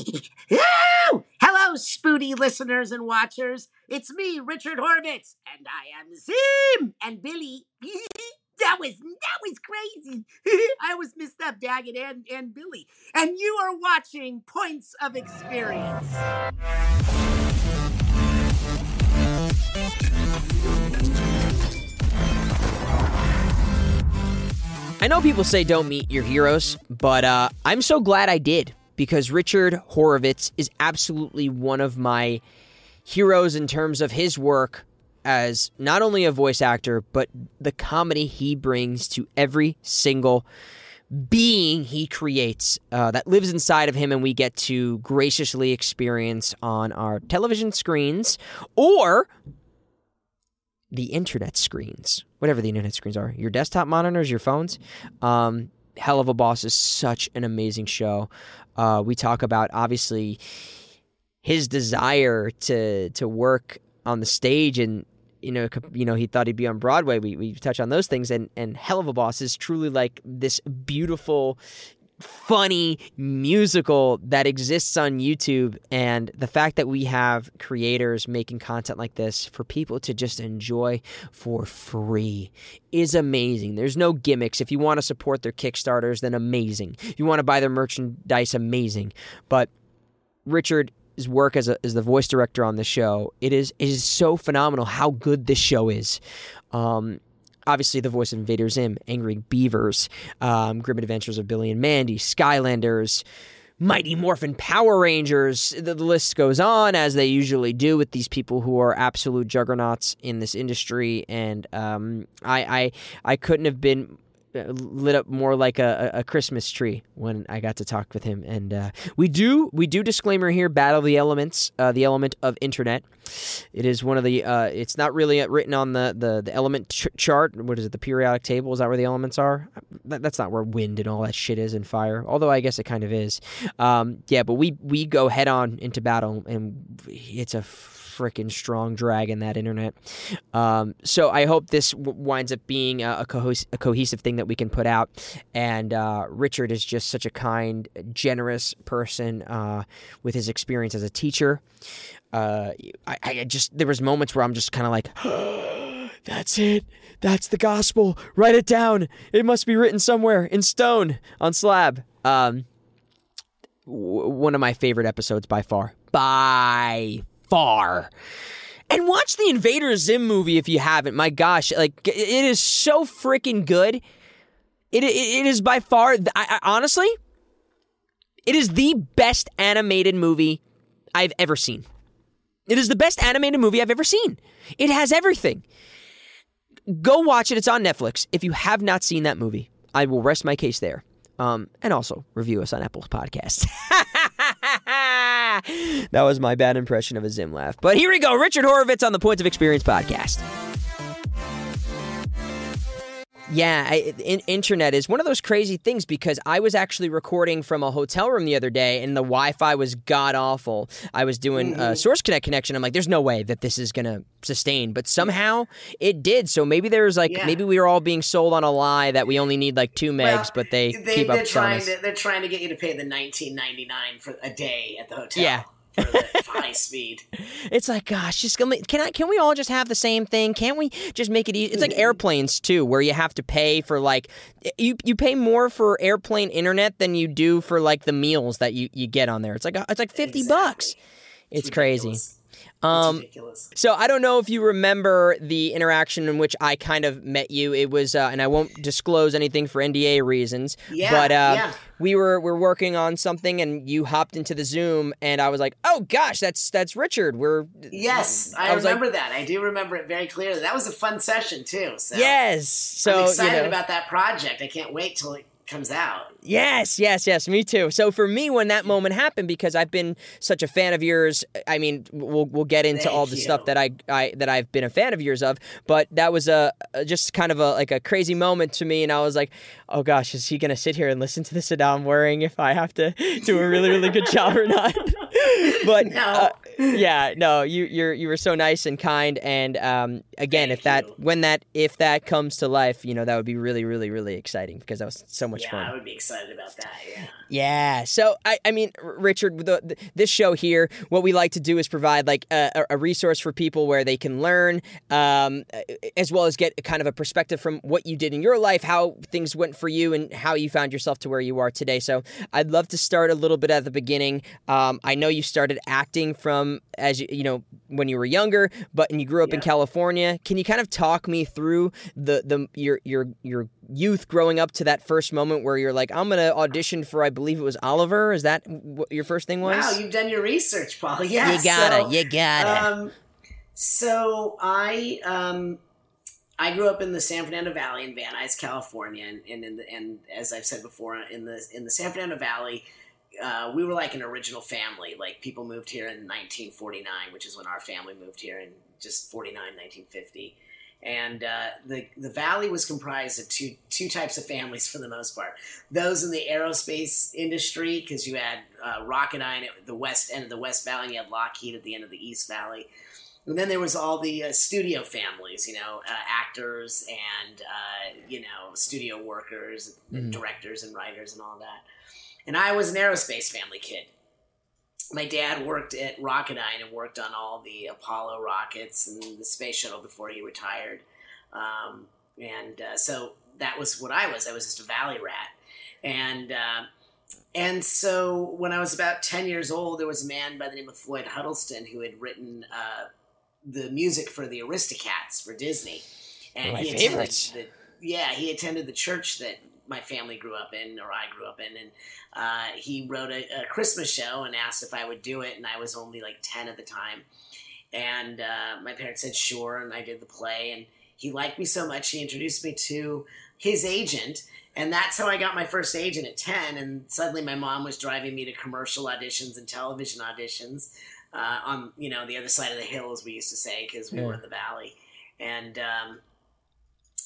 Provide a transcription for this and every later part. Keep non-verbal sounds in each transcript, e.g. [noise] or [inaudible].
[laughs] Hello, Spooty listeners and watchers. It's me, Richard Horvitz, and I am Zim and Billy. [laughs] that was that was crazy. [laughs] I always missed up Daggett and, and Billy. And you are watching Points of Experience. I know people say don't meet your heroes, but uh, I'm so glad I did because Richard Horvitz is absolutely one of my heroes in terms of his work as not only a voice actor, but the comedy he brings to every single being he creates uh, that lives inside of him and we get to graciously experience on our television screens or the internet screens, whatever the internet screens are, your desktop monitors, your phones. Um, Helluva Boss is such an amazing show. Uh, we talk about obviously his desire to to work on the stage and you know you know he thought he'd be on Broadway. We we touch on those things and and Helluva Boss is truly like this beautiful funny musical that exists on YouTube and the fact that we have creators making content like this for people to just enjoy for free is amazing. There's no gimmicks. If you want to support their Kickstarters, then amazing. If you want to buy their merchandise, amazing. But Richard work as, a, as the voice director on the show, it is it is so phenomenal how good this show is. Um, obviously the voice of Invader Zim, Angry Beavers, um, Grim Adventures of Billy and Mandy, Skylanders, Mighty Morphin Power Rangers. The, the, list goes on as they usually do with these people who are absolute juggernauts in this industry, and um, I, I I couldn't have been lit up more like a, a Christmas tree when I got to talk with him. And uh, we do we do disclaimer here: battle the elements, uh, the element of internet. It is one of the. Uh, it's not really written on the the, the element ch- chart. What is it? The periodic table is that where the elements are? That, that's not where wind and all that shit is and fire. Although I guess it kind of is. Um, yeah, but we we go head on into battle, and it's a freaking strong drag in that internet. Um, so I hope this w- winds up being a, a, co- a, cohesive thing that we can put out. And uh, Richard is just such a kind, generous person uh, with his experience as a teacher. Uh, I, I just there was moments where I'm just kind of like. [gasps] That's it. That's the gospel. Write it down. It must be written somewhere in stone on slab. Um, w- one of my favorite episodes by far. By far. And watch the Invader Zim movie if you haven't. My gosh, like it is so freaking good. It, it, it is by far, I, I, honestly, it is the best animated movie I've ever seen. It is the best animated movie I've ever seen. It has everything. Go watch it. It's on Netflix. If you have not seen that movie, I will rest my case there. Um, and also review us on Apple Podcasts. [laughs] [laughs] that was my bad impression of a Zim laugh. But here we go. Richard Horvitz on the Points of Experience podcast. Yeah, I, in, internet is one of those crazy things because I was actually recording from a hotel room the other day and the Wi-Fi was god awful. I was doing mm-hmm. a Source Connect connection. I'm like, there's no way that this is gonna sustain, but somehow it did. So maybe there's like yeah. maybe we were all being sold on a lie that we only need like two megs, well, but they, they keep they're up trying to, They're trying to get you to pay the 19.99 for a day at the hotel. Yeah [laughs] for high speed. It's like, gosh, just can I? Can we all just have the same thing? Can't we just make it easy? It's like airplanes too, where you have to pay for like you you pay more for airplane internet than you do for like the meals that you you get on there. It's like uh, it's like fifty exactly. bucks. It's, it's crazy. Um, so I don't know if you remember the interaction in which I kind of met you. It was, uh, and I won't disclose anything for NDA reasons. Yeah, but uh, yeah. we were we're working on something, and you hopped into the Zoom, and I was like, "Oh gosh, that's that's Richard." We're yes, I, I remember like, that. I do remember it very clearly. That was a fun session too. So yes, so I'm excited you know, about that project. I can't wait till it comes out. Yes, yes, yes, me too. So for me, when that moment happened, because I've been such a fan of yours, I mean, we'll we'll get into Thank all the you. stuff that I, I that I've been a fan of yours of, but that was a, a, just kind of a like a crazy moment to me, and I was like, oh gosh, is he gonna sit here and listen to this? And I'm worrying if I have to [laughs] do a really really good job or not. [laughs] but [laughs] no. uh, yeah, no, you you're you were so nice and kind, and um, again, Thank if that you. when that if that comes to life, you know, that would be really, really, really exciting because that was so much yeah, fun. I would be excited about that. Yeah. Yeah. So I, I mean, Richard, the, the, this show here, what we like to do is provide like a, a- resource for people where they can learn, um, as well as get kind of a perspective from what you did in your life, how things went for you, and how you found yourself to where you are today. So I'd love to start a little bit at the beginning. Um, I know you started acting from as you, you know when you were younger, but and you grew up in California. Can you kind of talk me through the the your your your youth growing up to that first moment where you're like, I'm gonna audition for, I believe it was Oliver. Is that what your first thing was? Wow, you've done your research, Paul. [laughs] Yeah. you gotta, so, you gotta. Um, so I um, I grew up in the San Fernando Valley in Van Nuys, California, and and, in the, and as I've said before, in the in the San Fernando Valley, uh, we were like an original family. Like people moved here in 1949, which is when our family moved here in just 49, 1950. And uh, the the valley was comprised of two two types of families for the most part. Those in the aerospace industry, because you had uh, Rocketdyne at the west end of the West Valley, and you had Lockheed at the end of the East Valley. And then there was all the uh, studio families, you know, uh, actors and uh, you know studio workers, and Mhm. directors and writers and all that. And I was an aerospace family kid. My dad worked at Rocketdyne and worked on all the Apollo rockets and the space shuttle before he retired. Um, and uh, so that was what I was. I was just a valley rat. And uh, and so when I was about ten years old, there was a man by the name of Floyd Huddleston who had written uh, the music for the Aristocats for Disney. And My he attended. The, yeah, he attended the church that my family grew up in, or I grew up in, and uh, he wrote a, a Christmas show and asked if I would do it, and I was only like ten at the time. And uh, my parents said sure, and I did the play, and he liked me so much he introduced me to his agent, and that's how I got my first agent at ten. And suddenly, my mom was driving me to commercial auditions and television auditions uh, on you know the other side of the hill, as we used to say, because we Yeah. were in the valley, and um,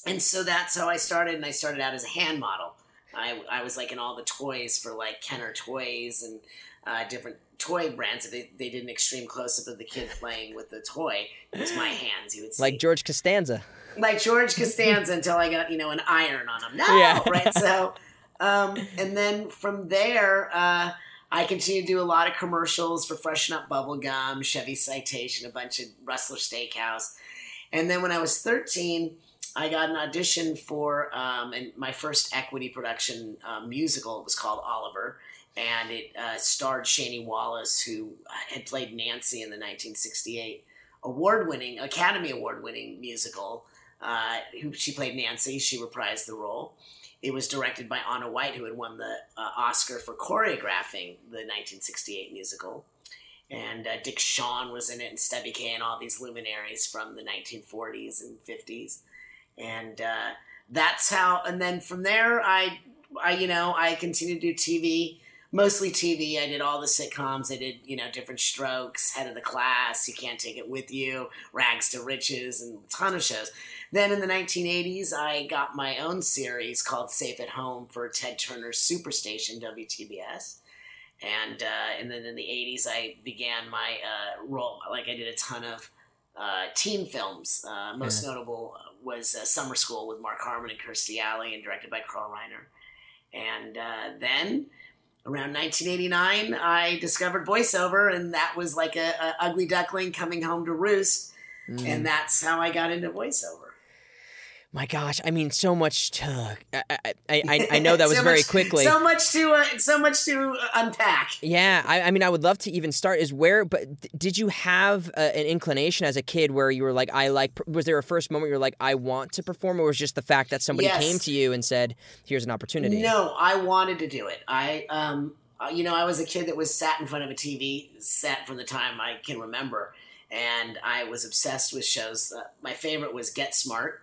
and so that's how I started. And I started out as a hand model. I, I was like in all the toys for like Kenner Toys and uh, different toy brands. They, they did an extreme close up of the kid playing with the toy, it was my [gasps] hands. You would see like George Costanza. like George [laughs] Costanza until I got you know an iron on him. No, Yeah. right. [laughs] So, um, and then from there, uh, I continued to do a lot of commercials for Freshen Up Bubble Gum, Chevy Citation, a bunch of Rustler Steakhouse, and then when I was thirteen. I got an audition for um, and my first equity production uh, musical. It was called Oliver, and it uh, starred Shani Wallis, who had played Nancy in the 1968 award-winning Academy Award-winning musical uh, who she played Nancy. She reprised the role. It was directed by Onna White, who had won the uh, Oscar for choreographing the 1968 musical. And uh, Dick Shawn was in it, and Stubby Kaye, and all these luminaries from the 1940s and 50s. And uh, that's how. And then from there, I, I, you know, I continued to do TV, mostly TV. I did all the sitcoms. I did, you know, Diff'rent Strokes, Head of the Class, You Can't Take It With You, Rags to Riches, and a ton of shows. Then in the 1980s, I got my own series called Safe at Home for Ted Turner's Superstation, WTBS. And, uh, and then in the 80s, I began my uh, role. Like, I did a ton of uh, teen films. Uh, most notable was uh, Summer School with Mark Harmon and Kirstie Alley and directed by Carl Reiner. And uh, then around 1989, I discovered voiceover, and that was like a, a ugly duckling coming home to roost. Mm. And that's how I got into voiceover. My gosh, I mean, so much to. I, I, I, I [laughs] know that was So very much- quickly. So much to uh, so much to unpack. Yeah, I, I mean, I would love to even start. Is where, but did you have uh, an inclination as a kid where you were like, I like? Was there a first moment you were like, I want to perform, or was just the fact that somebody Yes. came to you and said, "Here's an opportunity"? No, I wanted to do it. I um uh, you know, I was a kid that was sat in front of a TV set from the time I can remember, and I was obsessed with shows. Uh, my favorite was Get Smart,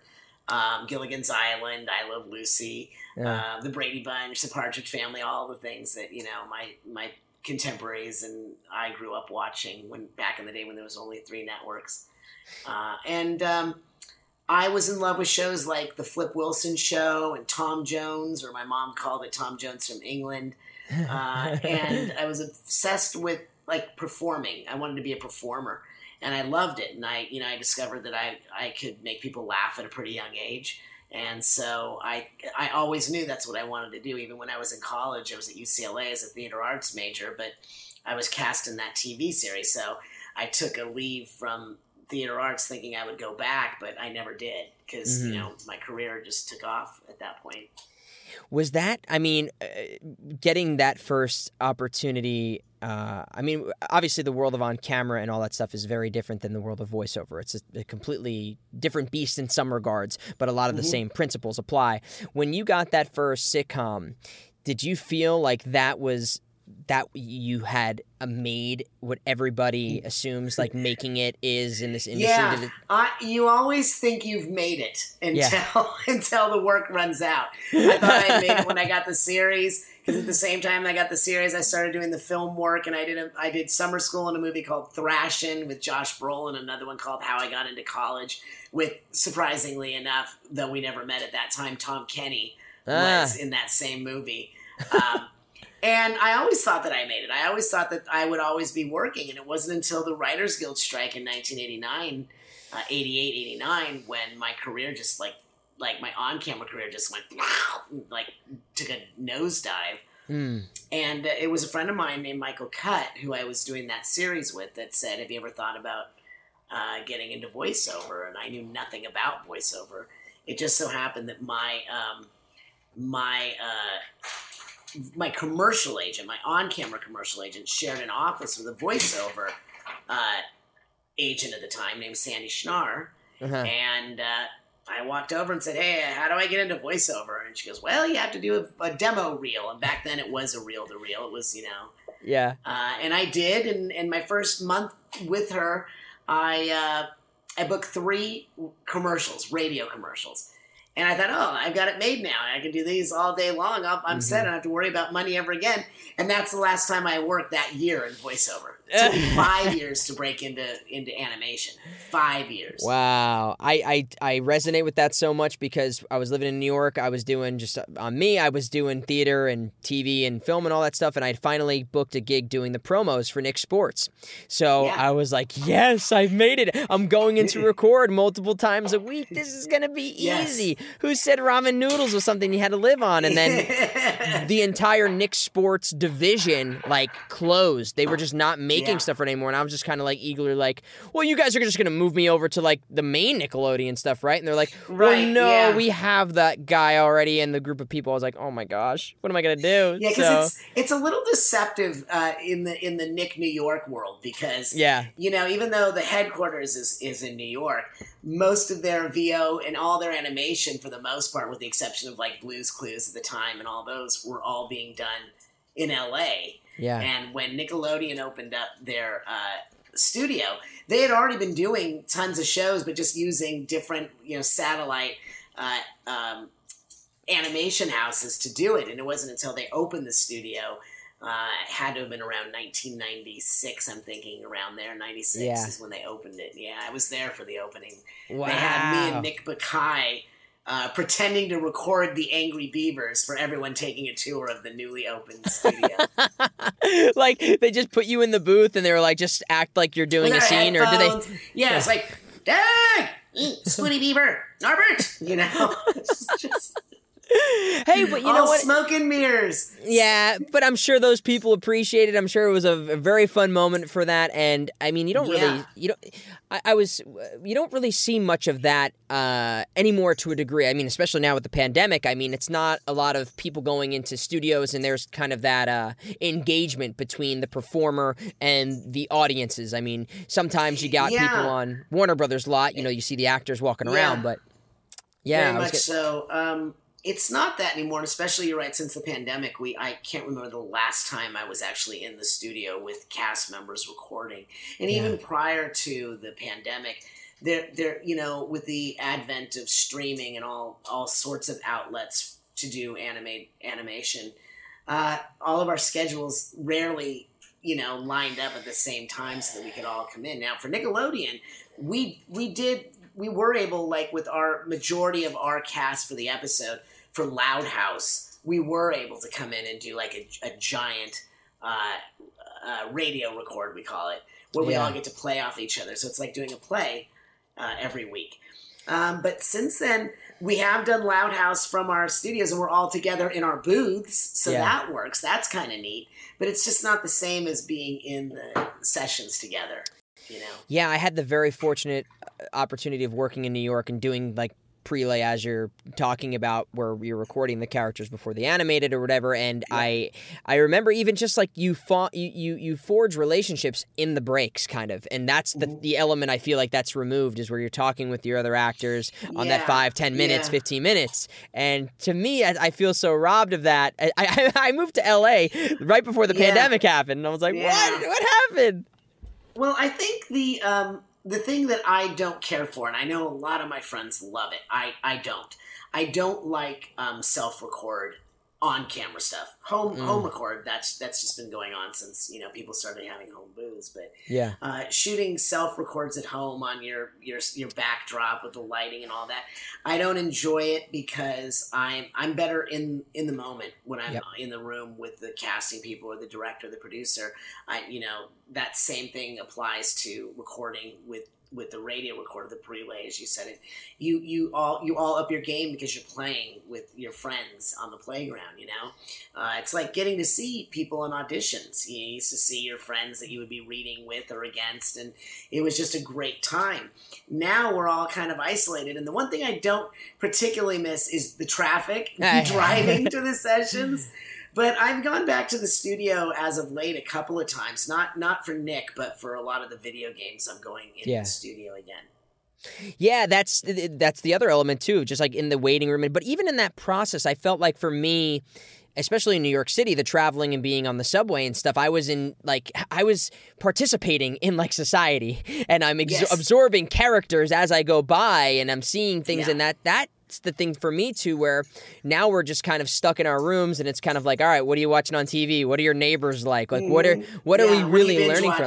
um, Gilligan's Island, I Love Lucy, Yeah. uh, The Brady Bunch, The Partridge Family, all the things that you know my my contemporaries and I grew up watching when back in the day when there was only three networks, uh, and. Um, I was in love with shows like The Flip Wilson Show and Tom Jones, or my mom called it Tom Jones from England. [laughs] Uh, and I was obsessed with like performing. I wanted to be a performer. And I loved it. And I, you know, I discovered that I I could make people laugh at a pretty young age. And so I I always knew that's what I wanted to do. Even when I was in college, I was at UCLA as a theater arts major, but I was cast in that TV series. So I took a leave from theater arts thinking I would go back, but I never did because Mhm. you know my career just took off at that point. Was that? I mean, uh, getting that first opportunity. Uh, I mean, obviously, the world of on camera and all that stuff is very different than the world of voiceover. It's a, a completely different beast in some regards, but a lot of the Mhm. same principles apply. When you got that first sitcom, did you feel like that was that you had made what everybody assumes like making it is in this industry? Yeah. It- I, you always think you've made it until Yeah. [laughs] until the work runs out. I thought I made it when I got the series because at the same time I got the series, I started doing the film work, and I did a, I did summer school in a movie called Thrashin' with Josh Brolin, another one called How I Got Into College with surprisingly enough, though we never met at that time, Tom Kenny Ah. was in that same movie. Um, [laughs] and I always thought that I made it. I always thought that I would always be working. And it wasn't until the Writers Guild strike in 1989, uh, 88, 89, when my career just like, like my on camera career just went, like, took a nosedive. Hmm. And uh, it was a friend of mine named Michael Cutt, who I was doing that series with, that said, Have you ever thought about uh, getting into voiceover? And I knew nothing about voiceover. It just so happened that my um, my uh, my commercial agent, my on-camera commercial agent, shared an office with a voiceover uh, agent at the time named Sandie Schnarr, Uh-huh. and uh, I walked over and said, "Hey, how do I get into voiceover?" And she goes, "Well, you have to do a, a demo reel." And back then, it was a reel to reel. It was, you know, Yeah. uh, and I did. And in my first month with her, I uh, I booked three commercials, radio commercials. And I thought, oh, I've got it made now. I can do these all day long. I'm, I'm set. I don't have to worry about money ever again. And that's the last time I worked that year in voiceover. It took [laughs] five years to break into into animation. Five years. Wow, I, I I resonate with that so much because I was living in New York. I was doing just uh, on me. I was doing theater and TV and film and all that stuff, and I finally booked a gig doing the promos for Nick Sports. So Yeah. I was like, "Yes, I've made it. I'm going in to [laughs] record multiple times a week. This is gonna be Yes. easy." Who said ramen noodles was something you had to live on? And then [laughs] the entire Nick Sports division like closed. They were just not making Yeah. stuff anymore, and I was just kind of like eagerly like, "Well, you guys are just gonna move me over to like the main Nickelodeon stuff, right?" And they're like, "Well, Right, no, yeah. we have that guy already in the group of people." I was like, "Oh my gosh, what am I gonna do?" Yeah, so, because it's it's a little deceptive uh, in the in the Nick New York world because yeah, you know even though the headquarters is is in New York, most of their VO and all their animation for the most part, with the exception of like Blue's Clues at the time and all those, were all being done in L.A. yeah, And when Nickelodeon opened up their uh, studio, they had already been doing tons of shows, but just using different, you know, satellite uh, um, animation houses to do it. And it wasn't until they opened the studio. Uh, it had to have been around 1996, I'm thinking, around there. 96 Yeah. is when they opened it. Yeah, I was there for the opening. wow. They had me and Nick Bakay uh, pretending to record the Angry Beavers for everyone taking a tour of the newly opened studio. [laughs] like they just put you in the booth and they were like, "Just act like you're doing a scene," or do they? Yeah, it's like, Doug, eat Beaver, Norbert. You know, [laughs] just [laughs] Hey, but you all know what? smoke and mirrors. Yeah, but I'm sure those people appreciate it. I'm sure it was a, a very fun moment for that. And I mean, you don't really, you don't. I, I was, you don't really see much of that uh, anymore to a degree. I mean, especially now with the pandemic. I mean, it's not a lot of people going into studios, and there's kind of that uh, engagement between the performer and the audiences. I mean, sometimes you got Yeah. people on Warner Brothers lot. You know, you see the actors walking Yeah. around, but yeah, Very I was much so. Um, it's not that anymore, and especially you're right. Since the pandemic, we I can't remember the last time I was actually in the studio with cast members recording, and Yeah. even prior to the pandemic, there there you know with the advent of streaming and all all sorts of outlets to do animate animation, uh, all of our schedules rarely you know lined up at the same time so that we could all come in. Now for Nickelodeon, we we did we were able like with our majority of our cast for the episode for Loud House, we were able to come in and do like a, a giant uh, uh, radio record, we call it, where we Yeah. all get to play off each other. So it's like doing a play uh, every week. Um, but since then, we have done Loud House from our studios, and we're all together in our booths, so Yeah. that works. That's kind of neat. But it's just not the same as being in the sessions together. You know. Yeah, I had the very fortunate uh, opportunity of working in New York and doing like prelay as you're talking about where you're recording the characters before they animated or whatever and Yeah. i i remember even just like you fought you, you you forge relationships in the breaks kind of and that's the Mhm. the element i feel like that's removed is where you're talking with your other actors on that five ten minutes yeah. 15 minutes and to me i, I feel so robbed of that I, I [laughs] i moved to la right before the Yeah. pandemic happened and i was like Yeah. what what happened Well, I think the um, the thing that I don't care for, and I know a lot of my friends love it. I I don't. I don't like um, self record on camera stuff. Home Mm. home record. That's that's just been going on since you know people started having home booths. But yeah uh, shooting self records at home on your your your backdrop with the lighting and all that. I don't enjoy it because I'm I'm better in in the moment when I'm Yep. in the room with the casting people or the director, the producer. I you know that same thing applies to recording with with the radio recorder, the prelay, as you said it. You you all you all up your game because you're playing with your friends on the playground. You know, uh, it's like getting to see people in auditions. You used to see your friends that you would be reading with or against, and it was just a great time. Now we're all kind of isolated, and the one thing I don't particularly miss is the traffic [laughs] [laughs] driving to the sessions. But I've gone back to the studio as of late a couple of times, not not for Nick, but for a lot of the video games. I'm going in Yeah. the studio again. Yeah, that's that's the other element too, just like in the waiting room. But even in that process, I felt like for me, especially in New York City, the traveling and being on the subway and stuff, I was in like I was participating in like society, and I'm ex- Yes. absorbing characters as I go by, and I'm seeing things, Yeah. and that that's the thing for me too. Where now we're just kind of stuck in our rooms, and it's kind of like, all right, what are you watching on TV? What are your neighbors like? Like, what are what are Mm-hmm. We really learning from?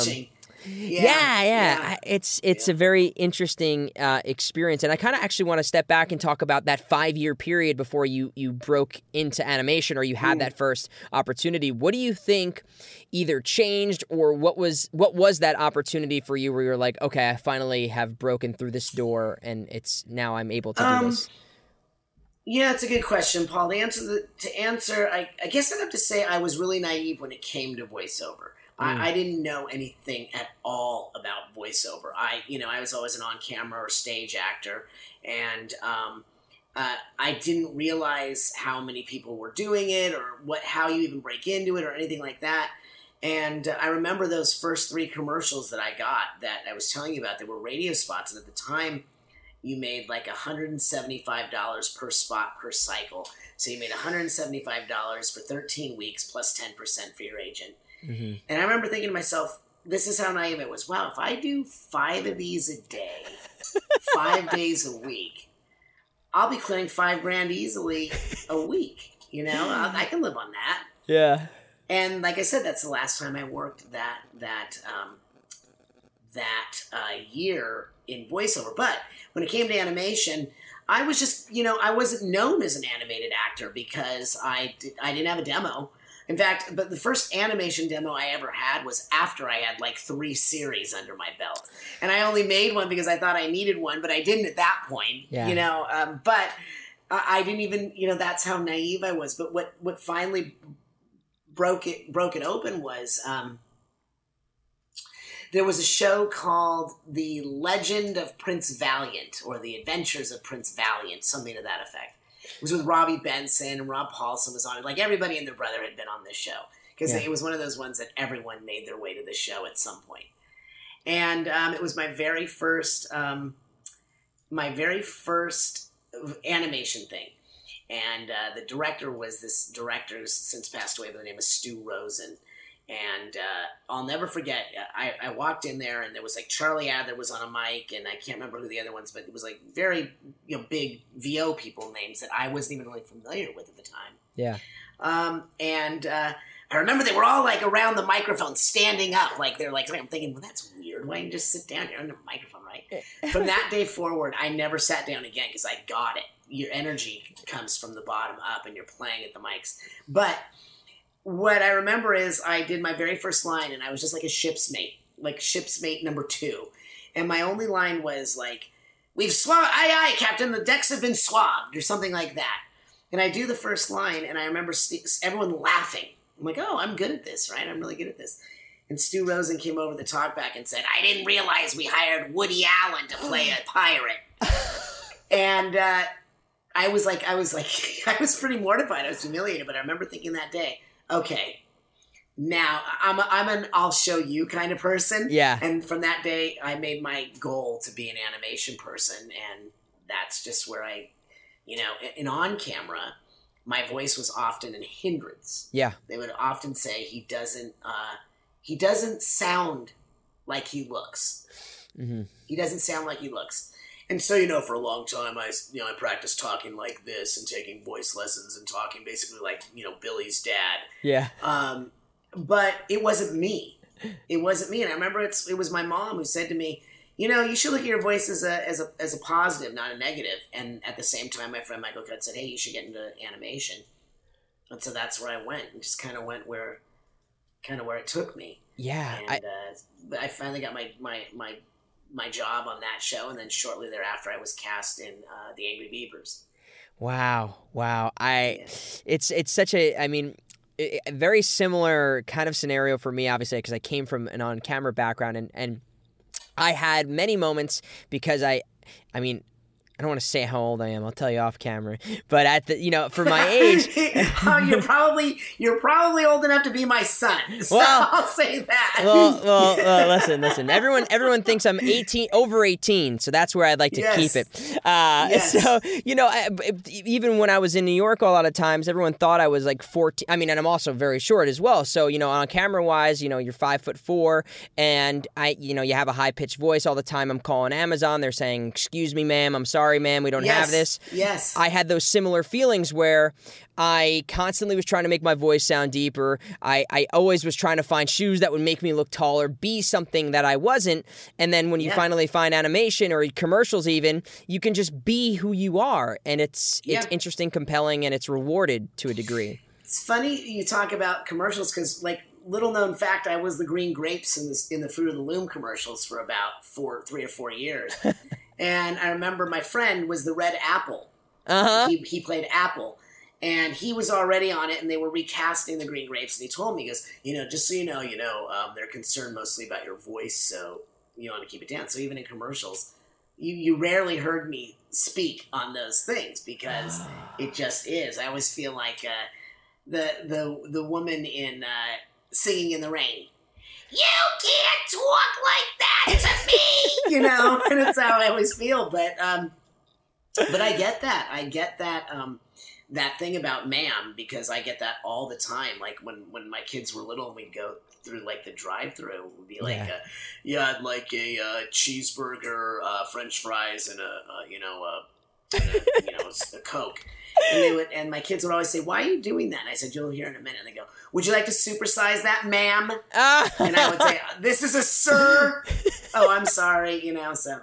Yeah, yeah. yeah. It's it's a very interesting uh, experience, and I kind of actually want to step back and talk about that five year period before you you broke into animation or you had Mm. that first opportunity. What do you think either changed or what was what was that opportunity for you where you're like, okay, I finally have broken through this door, and it's now I'm able to do Um, this. Yeah, it's a good question, Paul. To answer, the, to answer, I, I guess I'd have to say I was really naive when it came to voiceover. Mm. I, I didn't know anything at all about voiceover. I, you know, I was always an on-camera or stage actor, and um, uh, I didn't realize how many people were doing it or what, how you even break into it or anything like that. And uh, I remember those first three commercials that I got that I was telling you about. They were radio spots, and at the time, you made like $175 per spot per cycle. So you made $175 for 13 weeks plus 10% for your agent. Hmm And I remember thinking to myself, this is how naive it was. Wow, if I do five of these a day, [laughs] five days a week, I'll be clearing five grand easily a week. You know, I, I can live on that. Yeah. And like I said, that's the last time I worked that that um, that uh, year in voiceover. But when it came to animation, I was just you know I wasn't known as an animated actor because I did, I didn't have a demo. In fact, but the first animation demo I ever had was after I had like three series under my belt, and I only made one because I thought I needed one, but I didn't at that point. Yeah. You know, um, but I I didn't even you know that's how naive I was. But what what finally broke it broke it open was um, there was a show called The Legend of Prince Valiant or The Adventures of Prince Valiant, something to that effect. It was with Robby Benson and Rob Paulsen was on it. Like everybody and their brother had been on this show because Yeah. it was one of those ones that everyone made their way to the show at some point. And um, it was my very first, um, my very first animation thing. And uh, the director was this director who's since passed away by the name of Stu Rosen. And uh, I'll never forget. I, I walked in there, and there was like Charlie Adler was on a mic, and I can't remember who the other ones, but it was like very you know big VO people names that I wasn't even really familiar with at the time. Yeah. Um, and uh, I remember they were all like around the microphone, standing up, like they're like. I'm thinking, well, that's weird. Why don't you just sit down? You're on the microphone, right? From that [laughs] day forward, I never sat down again because I got it. Your energy comes from the bottom up, and you're playing at the mics. But what I remember is I did my very first line, and I was just like a ship's mate, like ship's mate number two, and my only line was like, "We've swabbed, aye aye, Captain. The decks have been swabbed," or something like that. And I do the first line, and I remember everyone laughing. I'm like, "Oh, I'm good at this, right? I'm really good at this." And Stu Rosen came over the talkback and said, "I didn't realize we hired Woody Allen to play a pirate." [laughs] and uh, I was like, I was like, [laughs] I was pretty mortified. I was humiliated. But I remember thinking that day, okay, now I'm a, I'm an I'll show you kind of person. Yeah. And from that day, I made my goal to be an animation person, and that's just where I, you know, and on camera, my voice was often a hindrance. Yeah. They would often say he doesn't uh, he doesn't sound like he looks. Mm-hmm. He doesn't sound like he looks. And so, you know, for a long time, I, you know, I practiced talking like this and taking voice lessons and talking basically like, you know, Billy's dad. Yeah. Um, but it wasn't me. It wasn't me. And I remember it's, it was my mom who said to me, you know, you should look at your voice as a, as a, as a positive, not a negative. And at the same time, my friend Michael Cutt said, hey, you should get into animation. And so that's where I went and just kind of went where, kind of where it took me Yeah. I, uh, but I finally got my, my my my job on that show, and then shortly thereafter, I was cast in uh, the Angry Beavers. Wow, wow. I Yeah. it's it's such a I mean a very similar kind of scenario for me obviously because I came from an on-camera background and and I had many moments because I I mean I don't want to say how old I am. I'll tell you off camera. But at the you know, for my age, [laughs] Oh, you're probably you're probably old enough to be my son. [laughs] So Well- I'll say that. well, well, [laughs] well, listen, listen. Everyone, everyone thinks I'm 18, over 18, so that's where I'd like to Yes. keep it. Uh, Yes. So you know, I, even when I was in New York, a lot of times everyone thought I was like 14. I mean, and I'm also very short as well. So you know, on camera wise, you know, you're five foot four, and I, you know, you have a high pitched voice all the time. I'm calling Amazon. They're saying, "Excuse me, ma'am. I'm sorry, ma'am. We don't yes. have this." Yes. I had those similar feelings where I constantly was trying to make my voice sound deeper. I, I always was trying to find shoes that would make me look taller, be something that I wasn't. And then when you Yeah. finally find animation or commercials, even, you can just be who you are. And it's, it's interesting, compelling, and it's rewarded to a degree. It's funny you talk about commercials because, like, little known fact, I was the green grapes in the in the Fruit of the Loom commercials for about four, three or four years, [laughs] and I remember my friend was the red apple. Uh huh. He, he played Apple, and he was already on it, and they were recasting the Green Grapes. And he told me, he goes, you know, just so you know, you know, um, they're concerned mostly about your voice, so you want to keep it down. So even in commercials, you you rarely heard me speak on those things because it just is. I always feel like uh, the the the woman in uh, Singing in the Rain. You can't talk like that to me, [laughs] you know, and it's how I always feel. But um, but I get that. I get that. Um, that thing about ma'am because I get that all the time. Like when when my kids were little, and we'd go through like the drive-through, would be like, Yeah. uh, yeah, I'd like a uh, cheeseburger, uh, French fries, and a uh, you know a, and a you know a Coke. And they would, and my kids would always say, "Why are you doing that?" And I said, "You'll hear in a minute." And they go, "Would you like to supersize that, ma'am?" Ah. And I would say, [laughs] "This is a sir." oh, I'm sorry, you know. So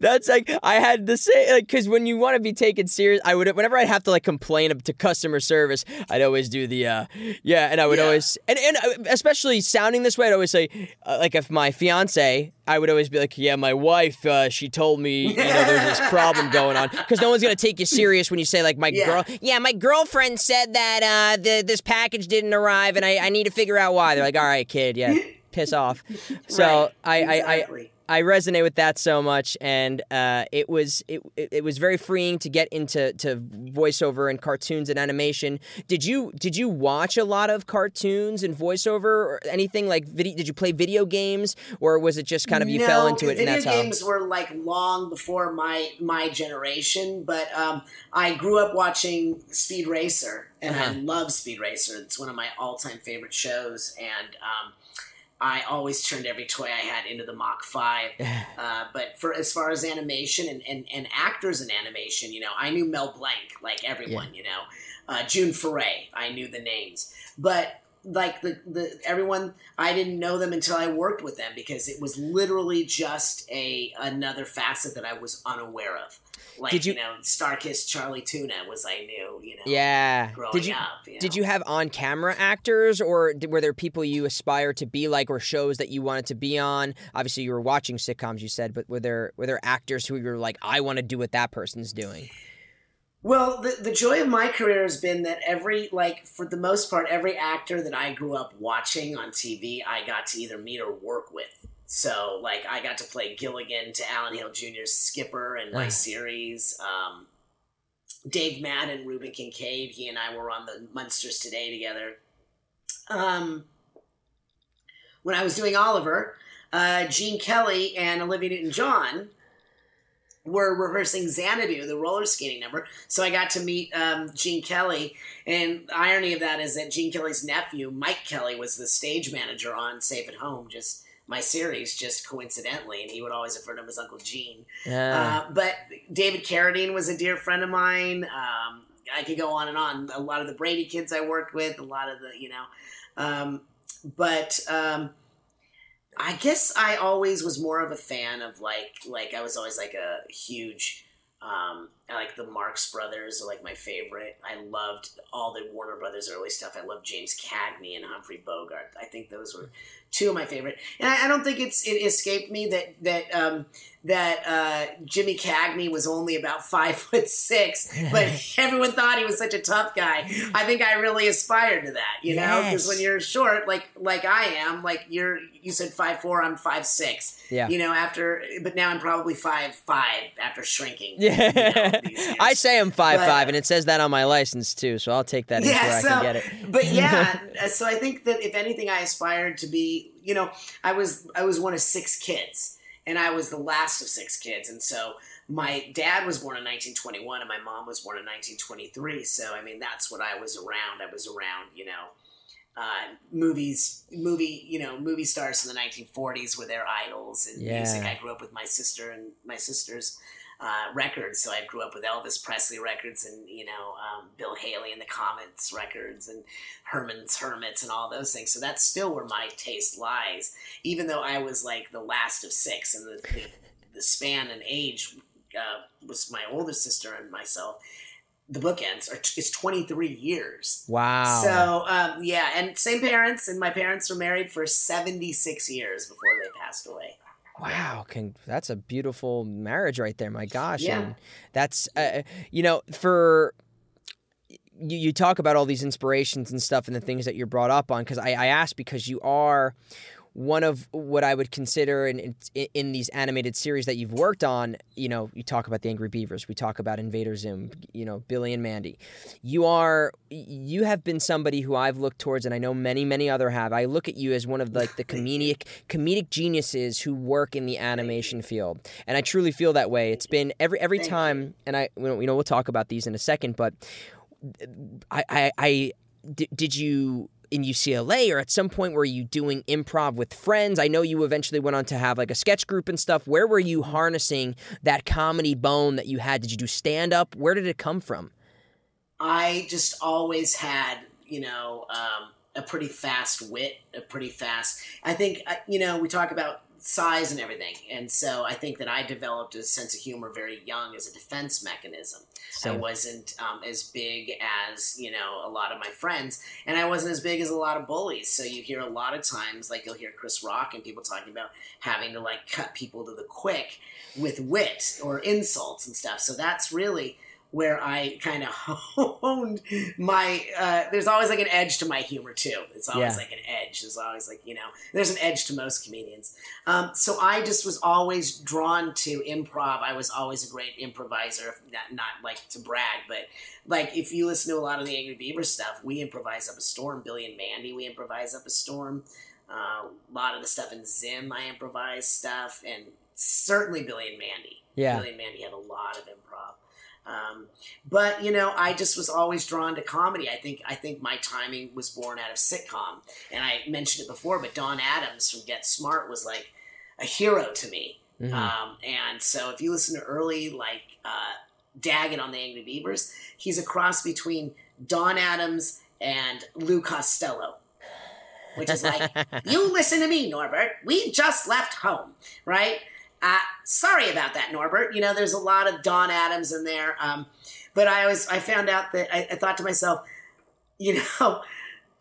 That's like I had the same like because when you want to be taken serious, I would whenever I'd have to like complain to customer service, I'd always do the uh yeah, and I would Yeah. always and and uh, especially sounding this way, I'd always say uh, like if my fiance, I would always be like, yeah, my wife, uh, she told me you know there's this problem going on because no one's gonna take you serious when you say like my Yeah. girl, yeah, my girlfriend said that uh the this package didn't arrive and I I need to figure out why. They're like, all right, kid, yeah. Piss off. [laughs] So Right, I, I, I exactly. I resonate with that so much, and uh, it was it, it was very freeing to get into to voiceover and cartoons and animation. Did you did you watch a lot of cartoons and voiceover or anything like video? Did you play video games, or was it just kind of you no, fell into it and Video that's games were like long before my my generation, but um, I grew up watching Speed Racer, and I Uh-huh. love Speed Racer. It's one of my all time favorite shows, and um, I always turned every toy I had into the Mach Five. [laughs] Uh, but for as far as animation and, and, and actors in animation, you know, I knew Mel Blanc like everyone, you know, uh, June Foray, I knew the names, but like the, the everyone, I didn't know them until I worked with them because it was literally just a another facet that I was unaware of. Like Did you- you, know, Starkist Charlie Tuna was I knew, you know, Yeah. growing Did you up. You did you have on camera actors or were there people you aspire to be like or shows that you wanted to be on? Obviously, you were watching sitcoms, you said, but were there were there actors who you were like, I want to do what that person's doing? Well, the, the joy of my career has been that every, like, for the most part, every actor that I grew up watching on TV, I got to either meet or work with. So, like, I got to play Gilligan to Alan Hale Jr.'s Skipper in my Ah. series. Um, Dave Madden, Reuben Kincaid, he and I were on the Munsters Today together. Um, when I was doing Oliver, uh, Gene Kelly and Olivia Newton-John were rehearsing Xanadu, the roller skating number. So I got to meet um, Gene Kelly. And the irony of that is that Gene Kelly's nephew, Mike Kelly, was the stage manager on Safe at Home, just my series, just coincidentally. And he would always refer to him as Uncle Gene. Ah. Uh, but David Carradine was a dear friend of mine. Um, I could go on and on. A lot of the Brady kids I worked with, a lot of the, you know. Um, but um, I guess I always was more of a fan of like, like I was always like a huge, um, I like the Marx Brothers are like my favorite. I loved all the Warner Brothers early stuff. I loved James Cagney and Humphrey Bogart. I think those were two of my favorite. And I, I don't think it's it escaped me that that um, that uh, Jimmy Cagney was only about [laughs] five foot six, but [laughs] everyone thought he was such a tough guy. I think I really aspired to that, you know, because Yes. when you're short, like like I am, like you're you said five four, I'm five six. Yeah. You know, after but now I'm probably five five after shrinking. [laughs] Yeah, you know. I say I'm five But- five, and it says that on my license too. So I'll take that in Yeah, where I can get it. but [laughs] yeah uh, so i think that if anything i aspired to be you know i was i was one of six kids and i was the last of six kids and so my dad was born in 1921 and my mom was born in 1923 so i mean that's what i was around i was around you know uh, movies movie you know movie stars in the 1940s were their idols and music i grew up with my sister and my sister's uh, records. So I grew up with Elvis Presley records and, you know, um, Bill Haley and the Comets records and Herman's Hermits and all those things. So that's still where my taste lies, even though I was like the last of six and the, the, the span and age uh, was my older sister and myself. The bookends are is 23 years. Wow. So um, yeah, and same parents, and my parents were married for 76 years before they passed away. Wow, can, that's a beautiful marriage right there. My gosh, Yeah. and that's uh, you know for you, you talk about all these inspirations and stuff and the things that you're brought up on because I, I ask because you are one of what I would consider in, in in these animated series that you've worked on. You know, you talk about the Angry Beavers, we talk about Invader Zim, you know, Billy and Mandy. You are you have been somebody who I've looked towards, and I know many many other have. I look at you as one of like the comedic comedic geniuses who work in the animation field, and I truly feel that way. It's been every every time, and I you know you know, we'll talk about these in a second, but uh, I I, I did, did you in UCLA or at some point were you doing improv with friends? I know you eventually went on to have like a sketch group and stuff. Where were you harnessing that comedy bone that you had? Did you do stand up? Where did it come from? I just always had, you know, um, a pretty fast wit, a pretty fast. I think, uh, you know, we talk about size and everything, and so I think that I developed a sense of humor very young as a defense mechanism. I wasn't um, as big as you know a lot of my friends, and I wasn't as big as a lot of bullies. So you hear a lot of times, like you'll hear Chris Rock and people talking about having to like cut people to the quick with wit or insults and stuff. So that's really where I kind of [laughs] honed my. Uh, there's always like an edge to my humor too. It's always Yeah. like an edge. There's always like you know. There's an edge to most comedians. Um, so I just was always drawn to improv. I was always a great improviser. Not, not like to brag, but like if you listen to a lot of the Angry Beaver stuff, we improvise up a storm. Billy and Mandy, we improvise up a storm. Uh, a lot of the stuff in Zim, I improvise stuff, and certainly Billy and Mandy. Yeah. Billy and Mandy had a lot of improv. Um, but you know, I just was always drawn to comedy. I think I think my timing was born out of sitcom, and I mentioned it before. But Don Adams from Get Smart was like a hero to me. Mhm. Um, and so if you listen to early like uh, Daggett on the Angry Beavers, he's a cross between Don Adams and Lou Costello. Which is like, [laughs] you listen to me, Norbert. We just left home, right? Uh, sorry about that, Norbert. You know, there's a lot of Don Adams in there. Um, but I was I found out that I, I thought to myself, you know,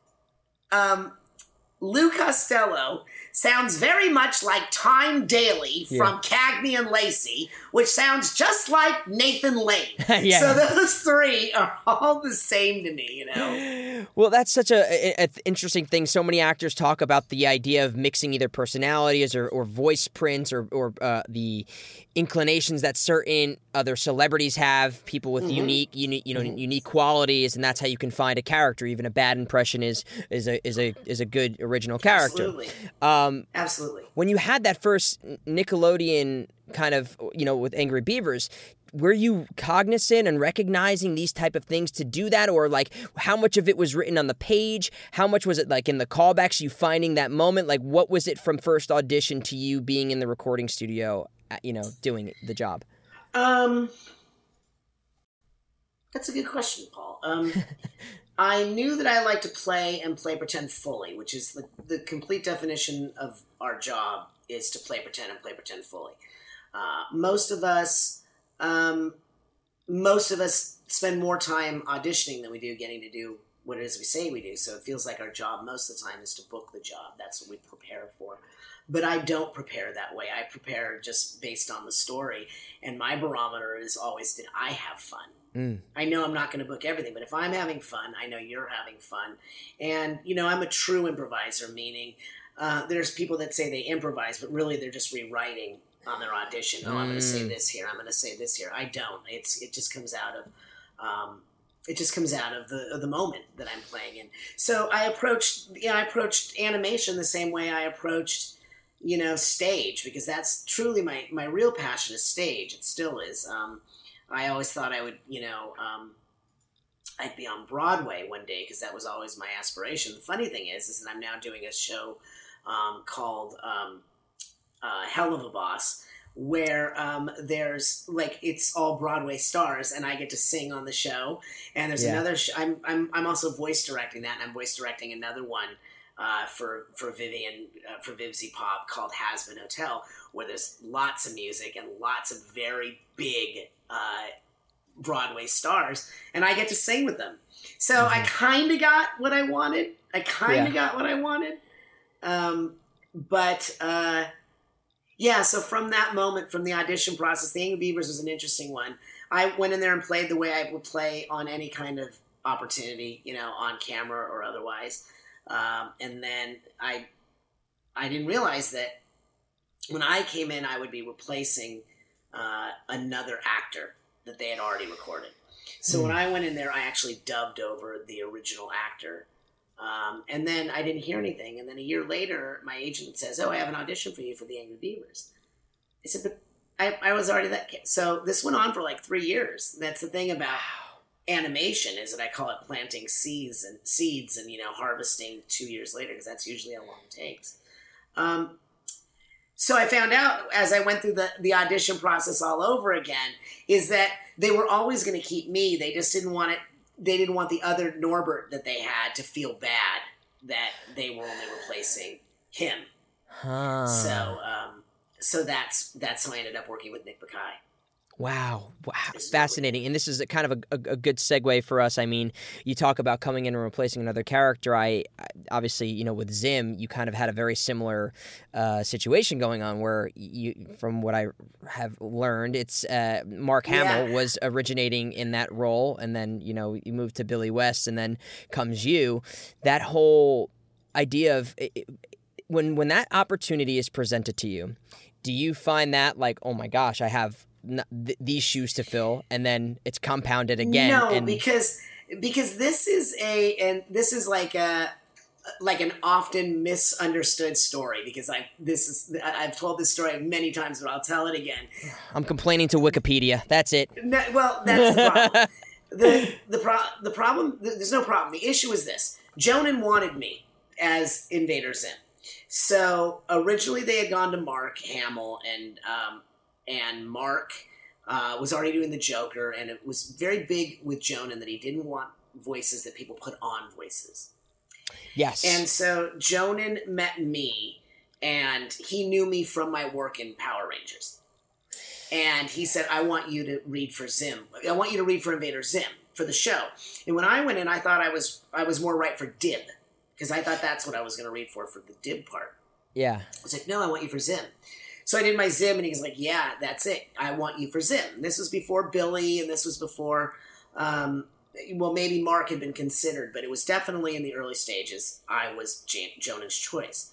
[laughs] um, Lou Costello sounds very much like Tyne Daly from Cagney and Lacey, which sounds just like Nathan Lane. [laughs] Yeah. So those three are all the same to me, you know. [gasps] Well, that's such a, a- a interesting thing. So many actors talk about the idea of mixing either personalities or, or voice prints or, or uh, the inclinations that certain other celebrities have, people with unique, unique, you know, unique qualities, and that's how you can find a character. Even a bad impression is is a is a is a good original character. Absolutely. Um, Absolutely. when you had that first Nickelodeon kind of, you know, with Angry Beavers, were you cognizant and recognizing these type of things to do that or like how much of it was written on the page how much was it like in the callbacks you finding that moment like what was it from first audition to you being in the recording studio uh, you know doing the job Um, that's a good question, Paul. Um, [laughs] I knew that I like to play and play pretend fully, which is the, the complete definition of our job is to play pretend and play pretend fully. Uh, most of us, um, most of us spend more time auditioning than we do getting to do what it is we say we do. So it feels like our job most of the time is to book the job. That's what we prepare for. But I don't prepare that way. I prepare just based on the story. And my barometer is always did I have fun? Mm. I know I'm not going to book everything, but if I'm having fun, I know you're having fun. And, you know, I'm a true improviser, meaning uh, there's people that say they improvise, but really they're just rewriting on their audition. Oh, I'm going to say Mm. this here. I'm going to say this here. I don't. It's It just comes out of. Um, it just comes out of the of the moment that I'm playing in. So I approached, you know, I approached animation the same way I approached, you know, stage because that's truly my my real passion is stage. It still is. Um, I always thought I would, you know, um, I'd be on Broadway one day because that was always my aspiration. The funny thing is, is that I'm now doing a show um, called um, uh, Helluva Boss, where um, there's like it's all Broadway stars, and I get to sing on the show. And there's Yeah. another. Sh- I'm I'm I'm also voice directing that, and I'm voice directing another one. Uh, for for Vivienne uh, for Vivziepop called Hazbin Hotel, where there's lots of music and lots of very big uh, Broadway stars, and I get to sing with them. So I kind of got what I wanted. I kind of Yeah. got what I wanted. Um, but uh, yeah, so from that moment, from the audition process, the Angry Beavers was an interesting one. I went in there and played the way I would play on any kind of opportunity, you know, on camera or otherwise. Um, and then I, I didn't realize that when I came in, I would be replacing uh, another actor that they had already recorded. So when I went in there, I actually dubbed over the original actor. Um, and then I didn't hear anything. And then a year later, my agent says, "Oh, I have an audition for you for the Angry Beavers." I said, "But I, I was already that." Kid. So this went on for like three years. That's the thing about animation is that I call it planting seeds and seeds, and you know, harvesting two years later because that's usually how long it takes. Um, so I found out as I went through the, the audition process all over again is that they were always going to keep me. They just didn't want it. They didn't want the other Norbert that they had to feel bad that they were only replacing him. Huh. So, um, so that's that's how I ended up working with Nick Bakay. Wow, wow, fascinating. And this is a kind of a, a, a good segue for us. I mean, you talk about coming in and replacing another character. I, I obviously, you know, with Zim, you kind of had a very similar uh, situation going on where you, from what I have learned, it's uh, Mark Hamill Yeah. was originating in that role, and then you know you moved to Billy West, and then comes you. That whole idea of it, when when that opportunity is presented to you, do you find that like, oh my gosh, I have th- these shoes to fill, and then it's compounded again? No, and, because because this is a and this is like a like an often misunderstood story because I this is I've told this story many times, but I'll tell it again. I'm complaining to Wikipedia. That's it. No, well, that's the problem. [laughs] the the pro- the problem there's no problem. The issue is this: Jhonen wanted me as Invader Zim. So originally they had gone to Mark Hamill and um, and Mark uh, was already doing the Joker, and it was very big with Jhonen that he didn't want voices that people put on voices. Yes. And so Jhonen met me and he knew me from my work in Power Rangers. And he said, I want you to read for Zim. I want you to read for Invader Zim for the show. And when I went in, I thought I was I was more right for Dib because I thought that's what I was going to read for for the Dib part. Yeah. I was like, no, I want you for Zim. So I did my Zim, and he was like, yeah, that's it. I want you for Zim. And this was before Billy, and this was before, um, well, maybe Mark had been considered, but it was definitely in the early stages. I was Jan- Jhonen's choice.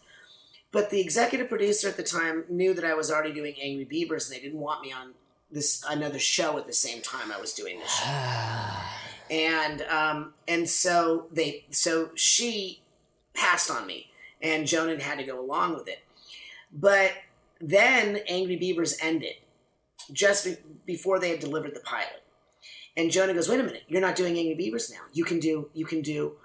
But the executive producer at the time knew that I was already doing Angry Beavers, and they didn't want me on this another show at the same time I was doing this show. [sighs] and um, and so they so she passed on me, and Jhonen had to go along with it. But then Angry Beavers ended just be- before they had delivered the pilot, and Jhonen goes, "Wait a minute, you're not doing Angry Beavers now. You can do you can do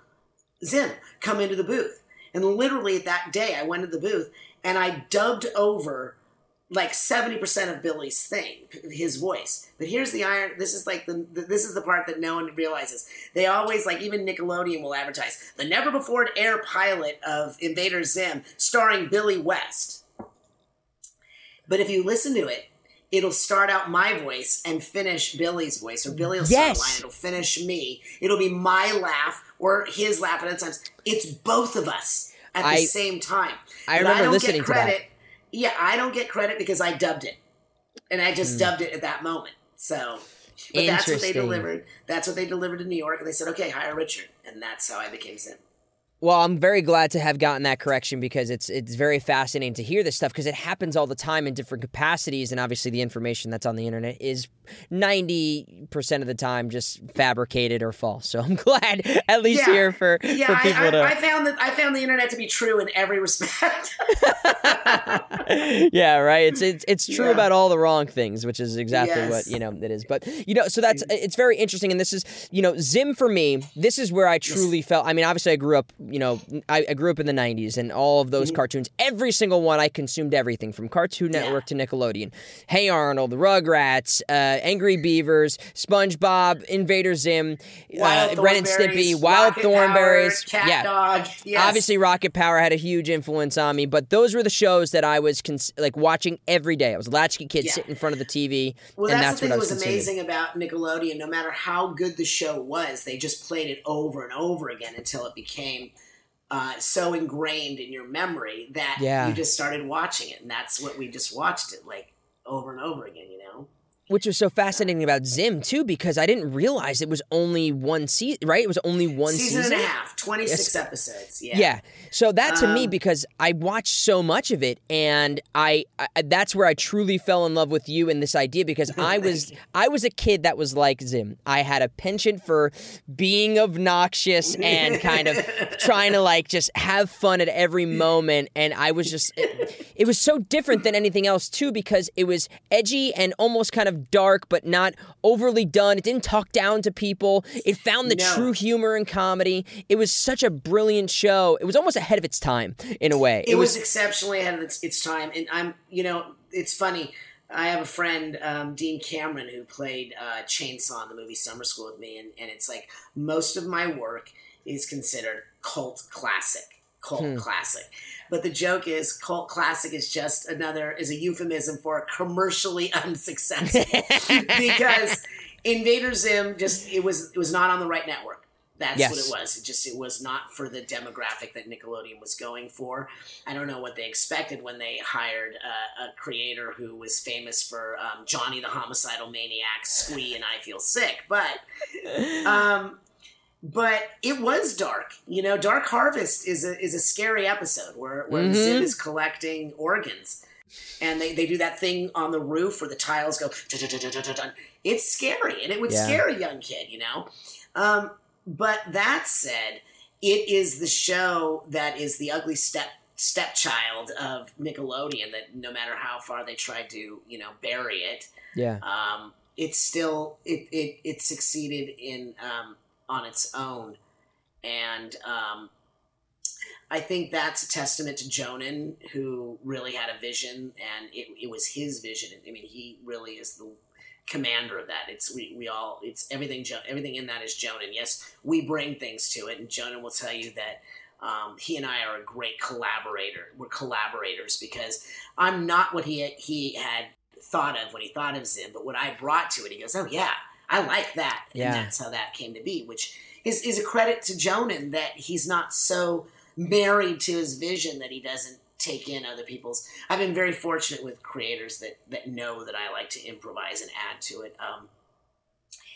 Zim. Come into the booth." And literally that day, I went to the booth and I dubbed over like 70% of Billy's thing, his voice. But here's the iron this is like the, this is the part that no one realizes. They always like even Nickelodeon will advertise the never before air pilot of Invader Zim starring Billy West. But if you listen to it, it'll start out my voice and finish Billy's voice, or Billy will start Yes. a line, it'll finish me. It'll be my laugh or his laugh, and at times it's both of us at the same time. I But remember don't listening get to that. credit. Yeah, I don't get credit because I dubbed it, and I just hmm. dubbed it at that moment. So, but that's what they delivered. That's what they delivered in New York, and they said, "Okay, hire Richard," and that's how I became Zim. Well, I'm very glad to have gotten that correction because it's it's very fascinating to hear this stuff because it happens all the time in different capacities, and obviously the information that's on the internet is ninety percent of the time just fabricated or false. So I'm [laughs] glad at least Yeah. here for Yeah, for I, people I, to. I found that I found the internet to be true in every respect. [laughs] [laughs] yeah, right. It's it's it's true Yeah. about all the wrong things, which is exactly Yes. what you know it is. But you know, so that's it's very interesting, and this is you know Zim for me. This is where I truly felt. I mean, obviously, I grew up. You know, I, I grew up in the '90s, and all of those cartoons, every single one, I consumed everything from Cartoon Mm-hmm. Yeah. Network to Nickelodeon. Hey Arnold, the Rugrats, uh, Angry Beavers, SpongeBob, Invader Zim, Wild uh, Ren and Stimpy, Wild Rocket Thornberrys. Power, Cat yeah, Dog. Yes. Obviously, Rocket Power had a huge influence on me, but those were the shows that I was cons- like watching every day. I was a latchkey kid Yeah. sitting in front of the TV, Well, and that's, that's, the thing what I that was was amazing about Nickelodeon. No matter how good the show was, they just played it over and over again until it became uh, so ingrained in your memory that Yeah. you just started watching it, and that's what we just watched it like over and over again. You know? Which was so fascinating about Zim too, because I didn't realize it was only one season. Right? It was only one season, season. and a half, twenty six Yes. episodes. Yeah. Yeah. So that to me, Um, because I watched so much of it, and I, I that's where I truly fell in love with you and this idea because [laughs] I was I was a kid that was like Zim. I had a penchant for being obnoxious and kind of trying to like just have fun at every moment, and I was just it, it was so different than anything else too because it was edgy and almost kind of dark, but not overly done. It didn't talk down to people. It found the No. true humor and comedy. It was such a brilliant show. It was almost ahead of its time in a way. it, was, exceptionally ahead of its, its time and i'm you know it's funny i have a friend um, dean cameron who played uh, chainsaw in the movie summer school with me and, and it's like most of my work is considered cult classic cult Hmm. classic but the joke is cult classic is just another is a euphemism for commercially [laughs] unsuccessful [laughs] because invader zim just it was it was not on the right network that's what it was. It just it was not for the demographic that Nickelodeon was going for. I don't know what they expected when they hired uh, a creator who was famous for um, Johnny the Homicidal Maniac, Squee, and I Feel Sick. But um, but it was dark. You know, Dark Harvest is a is a scary episode where where Mhm. Zim is collecting organs. And they, they do that thing on the roof where the tiles go. It's scary, and it would Yeah. scare a young kid, you know. Um, but that said, it is the show that is the ugly step stepchild of Nickelodeon. That no matter how far they tried to, you know, bury it, yeah. um, it's still it it it succeeded in um, on its own, and um, I think that's a testament to Jhonen, who really had a vision, and it, it was his vision. I mean, he really is the commander of that. It's we, we all it's everything. Everything in that is Jhonen. Yes, we bring things to it, and Jhonen will tell you that um, he and I are a great collaborator. We're collaborators because I'm not what he he had thought of when he thought of Zim, but what I brought to it, he goes, "Oh yeah, I like that," Yeah. and that's how that came to be, which is is a credit to Jhonen that he's not so married to his vision that he doesn't take in other people's. I've been very fortunate with creators that that know that I like to improvise and add to it. Um,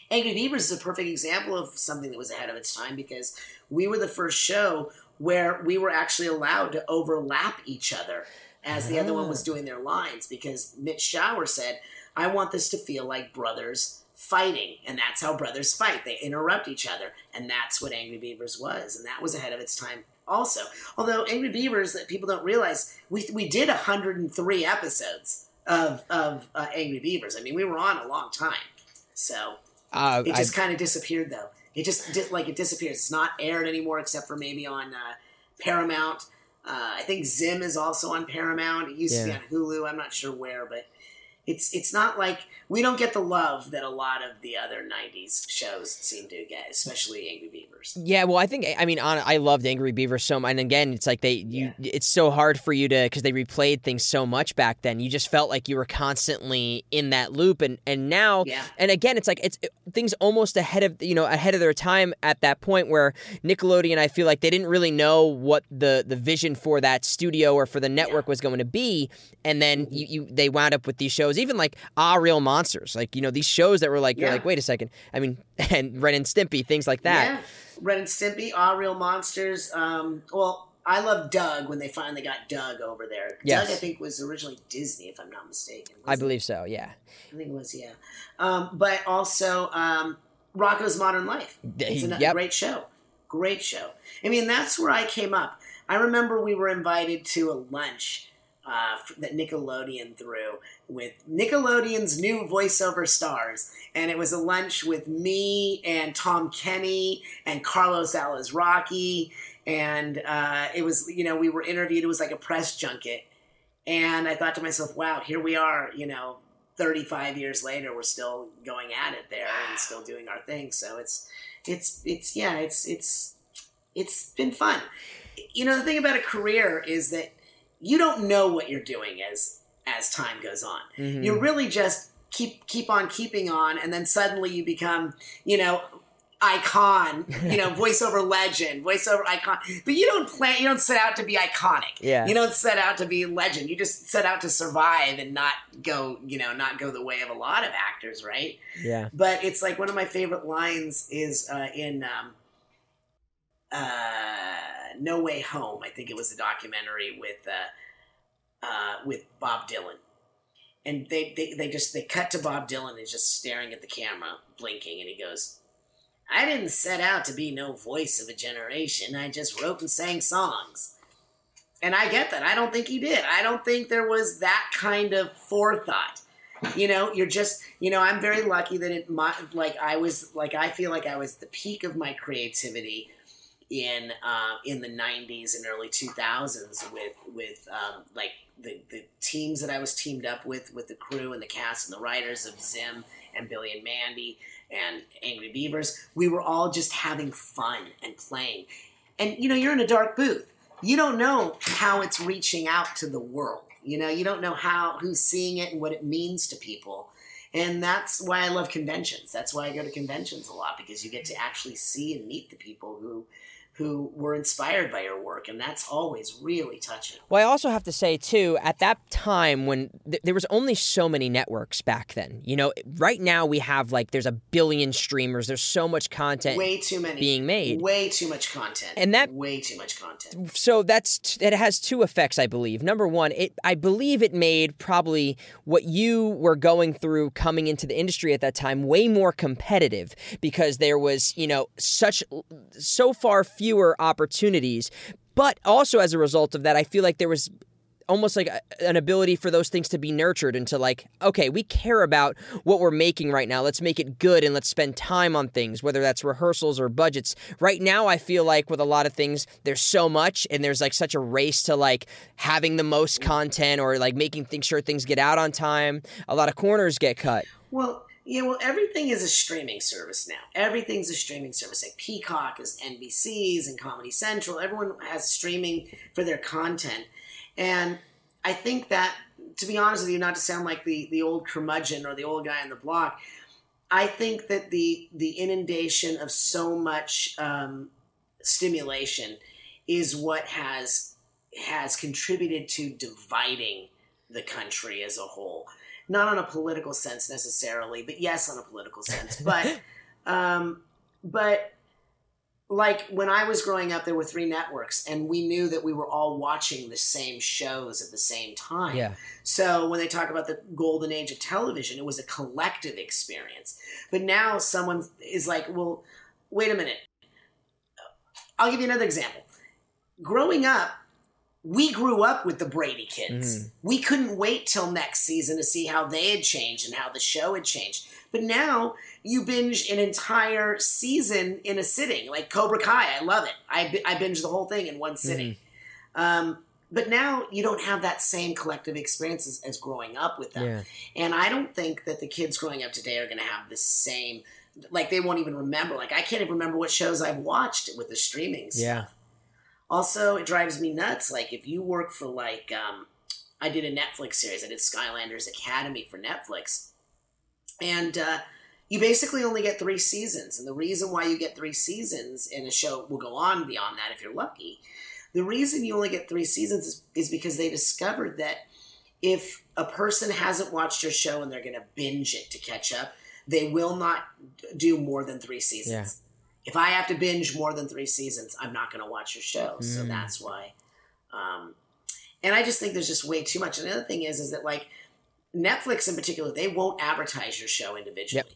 Angry Beavers is a perfect example of something that was ahead of its time because we were the first show where we were actually allowed to overlap each other as the other one was doing their lines because Mitch Schauer said, I want this to feel like brothers fighting. And that's how brothers fight. They interrupt each other. And that's what Angry Beavers was. And that was ahead of its time also. Although Angry Beavers, that people don't realize, we, we did 103 episodes of, of uh, Angry Beavers. I mean, we were on a long time. So Uh, it just kind of disappeared, though. It just like it disappeared. It's not aired anymore, except for maybe on uh, Paramount. Uh, I think Zim is also on Paramount. It used to be on Hulu. I'm not sure where, but it's it's not like we don't get the love that a lot of the other '90s shows seem to get, especially Angry Beavers. Yeah, well, I think I mean on, I loved Angry beavers so much, and again, it's like they you it's so hard for you to because they replayed things so much back then. You just felt like you were constantly in that loop, and and now Yeah. and again, it's like it's things almost ahead of you know ahead of their time at that point where Nickelodeon, I feel like they didn't really know what the the vision for that studio or for the network was going to be, and then you, you they wound up with these shows, even like Ah Real Monsters, like you know these shows that were like you're like wait a second, I mean, [laughs] and Ren and Stimpy, things like that. Yeah. Ren and Stimpy, All Real Monsters. Um, well, I love Doug when they finally got Doug over there. Yes. Doug, I think, was originally Disney, if I'm not mistaken. I wasn't it? believe so. Yeah. I think it was, yeah. Um, but also um, Rocko's Modern Life. It's a Yep. great show. Great show. I mean, that's where I came up. I remember we were invited to a lunch uh, that Nickelodeon threw with Nickelodeon's new voiceover stars. And it was a lunch with me and Tom Kenny and Carlos Alazraqui. And uh, it was, you know, we were interviewed. It was like a press junket. And I thought to myself, wow, here we are, you know, 35 years later, we're still going at it there and still doing our thing. So it's, it's, it's, yeah, it's, it's, it's been fun. You know, the thing about a career is that you don't know what you're doing as, as time goes on. Mhm. You really just keep, keep on keeping on. And then suddenly you become, you know, icon, you know, [laughs] voiceover legend, voiceover icon. But you don't plan, you don't set out to be iconic. Yeah. You don't set out to be legend. You just set out to survive and not go, you know, not go the way of a lot of actors, right? yeah. But it's like one of my favorite lines is uh, in um, uh, No Way Home. I think it was a documentary with uh, uh, with Bob Dylan, and they, they they just they cut to Bob Dylan and just staring at the camera, blinking, and he goes. I didn't set out to be no voice of a generation. I just wrote and sang songs. And I get that. I don't think he did. I don't think there was that kind of forethought. You know, you're just, you know, I'm very lucky that it, my, like, I was, like, I feel like I was the peak of my creativity in, uh, in the 90s and early 2000s with, with, um, like, the, the teams that I was teamed up with, with the crew and the cast and the writers of Zim and Billy and Mandy and Angry Beavers. We were all just having fun and playing. And, you know, you're in a dark booth you don't know how it's reaching out to the world. You know, you don't know how who's seeing it and what it means to people. And that's why I love conventions. That's why I go to conventions a lot because you get to actually see and meet the people who who were inspired by your work and that's always really touching. Well, I also have to say too, at that time when th- there was only so many networks back then. You know, right now we have like there's a billion streamers. There's so much content. Way too many being made. Way too much content. And that- way too much content. so that's t- it has two effects i believe number one it i believe it made probably what you were going through coming into the industry at that time way more competitive because there was you know such so far fewer opportunities but also as a result of that i feel like there was almost like a, an ability for those things to be nurtured into like okay we care about what we're making right now. Let's make it good and let's spend time on things whether that's rehearsals or budgets. Right now i feel like with a lot of things there's so much and there's like such a race to like having the most content or like making things sure things get out on time. A lot of corners get cut. Well, Yeah, well, everything is a streaming service now. Everything's a streaming service. Like Peacock is NBC's and Comedy Central. Everyone has streaming for their content. And I think that, to be honest with you, not to sound like the, the old curmudgeon or the old guy on the block, I think that the the inundation of so much um, stimulation is what has has contributed to dividing the country as a whole. Not on a political sense necessarily, but yes, on a political sense. But [laughs] um, but like when I was growing up, there were three networks, and we knew that we were all watching the same shows at the same time. Yeah. So when they talk about the golden age of television, it was a collective experience. But now someone is like, well, wait a minute. I'll give you another example. Growing up, we grew up with the Brady kids. Mhm. We couldn't wait till next season to see how they had changed and how the show had changed. But now you binge an entire season in a sitting, like Cobra Kai. I love it. I, I binge the whole thing in one sitting. Um, but now you don't have that same collective experience as, as growing up with them. Yeah. And I don't think that the kids growing up today are going to have the same, like they won't even remember. Like I can't even remember what shows I've watched with the streaming stuff. Yeah. Also, it drives me nuts. Like if you work for like, um, I did a Netflix series. I did Skylanders Academy for Netflix, and uh, you basically only get three seasons. And the reason why you get three seasons, and a show will go on beyond that if you're lucky. The reason you only get three seasons is, is because they discovered that if a person hasn't watched your show and they're going to binge it to catch up, they will not do more than three seasons. Yeah. If I have to binge more than three seasons, I'm not going to watch your show. So Mm. that's why. Um, and I just think there's just way too much. Another thing is, is that like Netflix in particular, they won't advertise your show individually. Yep.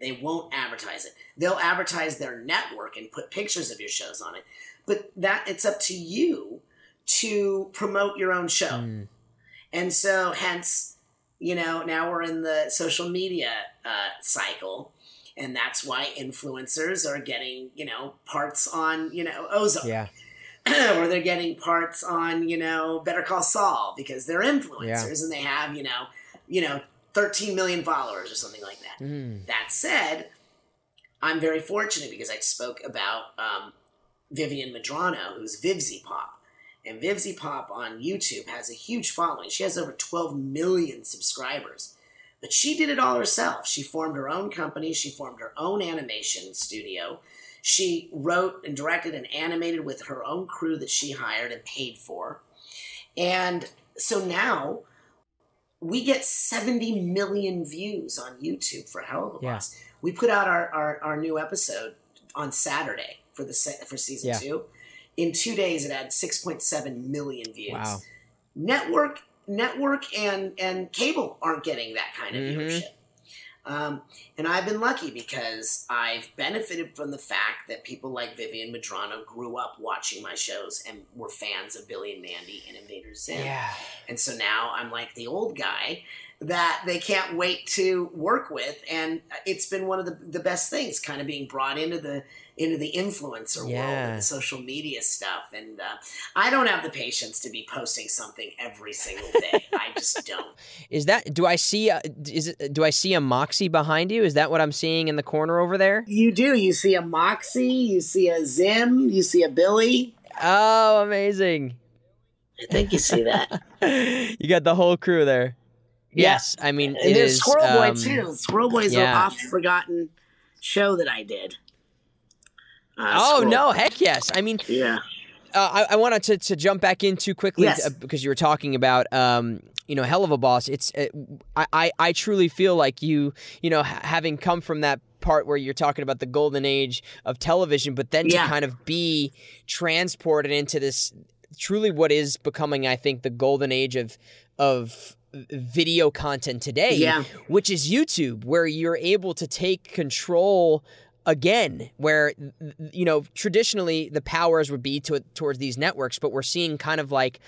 They won't advertise it. They'll advertise their network and put pictures of your shows on it. But that it's up to you to promote your own show. Mm. And so, hence, you know, now we're in the social media uh, cycle. And that's why influencers are getting, you know, parts on, you know, Ozark. Yeah. [clears throat] or they're getting parts on, you know, Better Call Saul because they're influencers and they have, you know, you know, 13 million followers or something like that. Mm. That said, I'm very fortunate because I spoke about um, Vivienne Medrano, who's Vivziepop. And Vivziepop on YouTube has a huge following. She has over 12 million subscribers. But she did it all herself. She formed her own company, she formed her own animation studio. She wrote and directed and animated with her own crew that she hired and paid for. And so now we get 70 million views on YouTube for Helluva Yeah. Boss. We put out our, our, our new episode on Saturday for the se- for season Yeah. two. In two days, it had 6.7 million views. Wow. Network, network, and and cable aren't getting that kind of Mhm. viewership. Um, and I've been lucky because I've benefited from the fact that people like Vivienne Medrano grew up watching my shows and were fans of Billy and Mandy and Invader Zim. Yeah. And so now I'm like the old guy that they can't wait to work with, and it's been one of the, the best things, kind of being brought into the into the influencer world Yeah. and the social media stuff. And uh, I don't have the patience to be posting something every single day. I just [laughs] don't. Is that? Do I see? A, is it? Do I see a Moxxie behind you? Is that what I'm seeing in the corner over there? You do. You see a Moxxie. You see a Zim. You see a Billy. Oh, amazing! I think you see that. [laughs] you got the whole crew there. Yeah. Yes, I mean And it there's is. Squirrel Boy um, too. Squirrel Boy is yeah. an oft forgotten show that I did. Uh, Oh Squirrel- no! Heck yes! I mean, Yeah. uh, I, I wanted to, to jump back into quickly Yes. uh, because you were talking about um, you know Helluva Boss. It's uh, I, I I truly feel like you you know ha- having come from that part where you're talking about the golden age of television, but then Yeah. to kind of be transported into this truly what is becoming, I think, the golden age of of video content today, Yeah. which is YouTube, where you're able to take control again where you know traditionally the powers would be to, towards these networks but we're seeing kind of like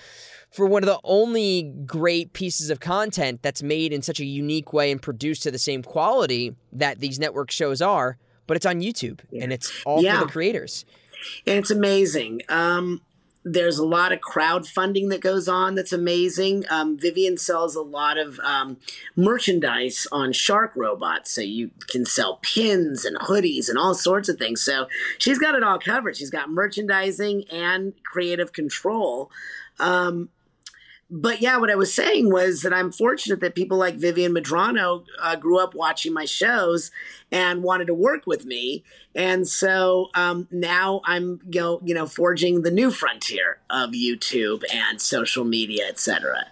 for one of the only great pieces of content that's made in such a unique way and produced to the same quality that these network shows are but it's on YouTube and it's all Yeah. for the creators And it's amazing. Um, there's a lot of crowdfunding that goes on that's amazing. Um, Vivienne sells a lot of um, merchandise on Shark Robots, so you can sell pins and hoodies and all sorts of things. So she's got it all covered. She's got merchandising and creative control. Um, but yeah, what I was saying was that I'm fortunate that people like Vivienne Medrano uh, grew up watching my shows and wanted to work with me, and so um, now I'm you know, you know forging the new frontier of YouTube and social media, etc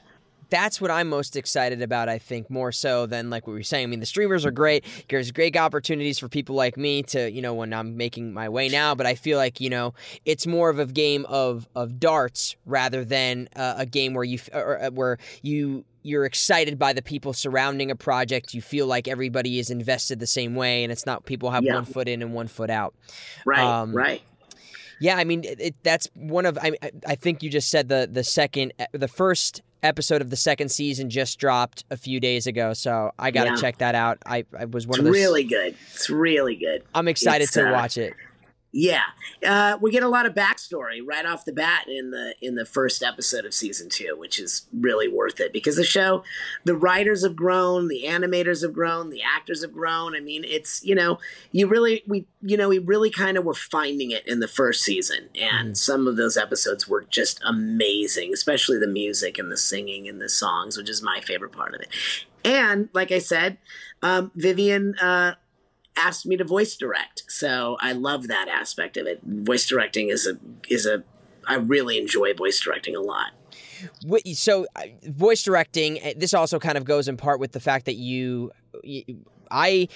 that's what I'm most excited about, I think, more so than like what we were saying. I mean, the streamers are great. There's great opportunities for people like me to, you know, when I'm making my way now, but I feel like, you know, it's more of a game of of darts rather than uh, a game where you or, uh, where you you're excited by the people surrounding a project. You feel like everybody is invested the same way, and it's not people have yeah. one foot in and one foot out. Right. Um, right. Yeah, I mean, it, that's one of. I, I think you just said the the second, the first episode of the second season just dropped a few days ago, so I got to yeah. check that out. I, I was one it's of those. Really good. It's really good. I'm excited it's, to uh, watch it. Yeah, uh, we get a lot of backstory right off the bat in the in the first episode of season two, which is really worth it because the show, the writers have grown, the animators have grown, the actors have grown. I mean, it's you know, you really we you know we really kind of were finding it in the first season, and mm. some of those episodes were just amazing, especially the music and the singing and the songs, which is my favorite part of it. And like I said, um, Vivienne. Uh, asked me to voice direct. So I love that aspect of it. Voice directing is a is a I really enjoy voice directing a lot. So, uh, voice directing. Eh, this also kind of goes in part with the fact that you, I.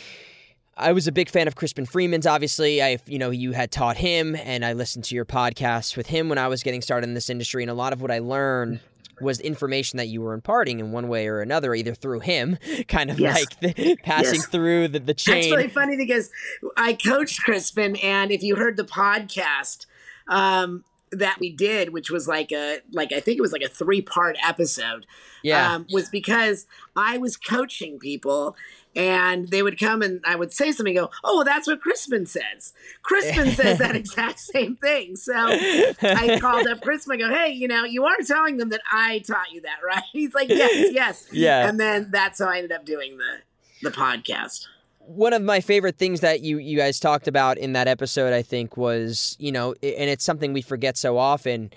I was a big fan of Crispin Freeman's. Obviously, I you know you had taught him, and I listened to your podcast with him when I was getting started in this industry. And a lot of what I learned was information that you were imparting in one way or another, either through him, [laughs] kind of yes. like the, passing yes. through the, the chain. It's really funny because I coached Crispin, and if you heard the podcast, um, that we did, which was like a like I think it was like a three part episode. Yeah, um, was because I was coaching people, and they would come and I would say something. Go, oh, well, that's what Crispin says. Crispin [laughs] says that exact same thing. So I called up Crispin. I go, hey, you know, you are telling them that I taught you that, [laughs] right? He's like, yes, yes, yeah. And then that's how I ended up doing the the podcast one of my favorite things that you you guys talked about in that episode, I think, was you know, and it's something we forget so often.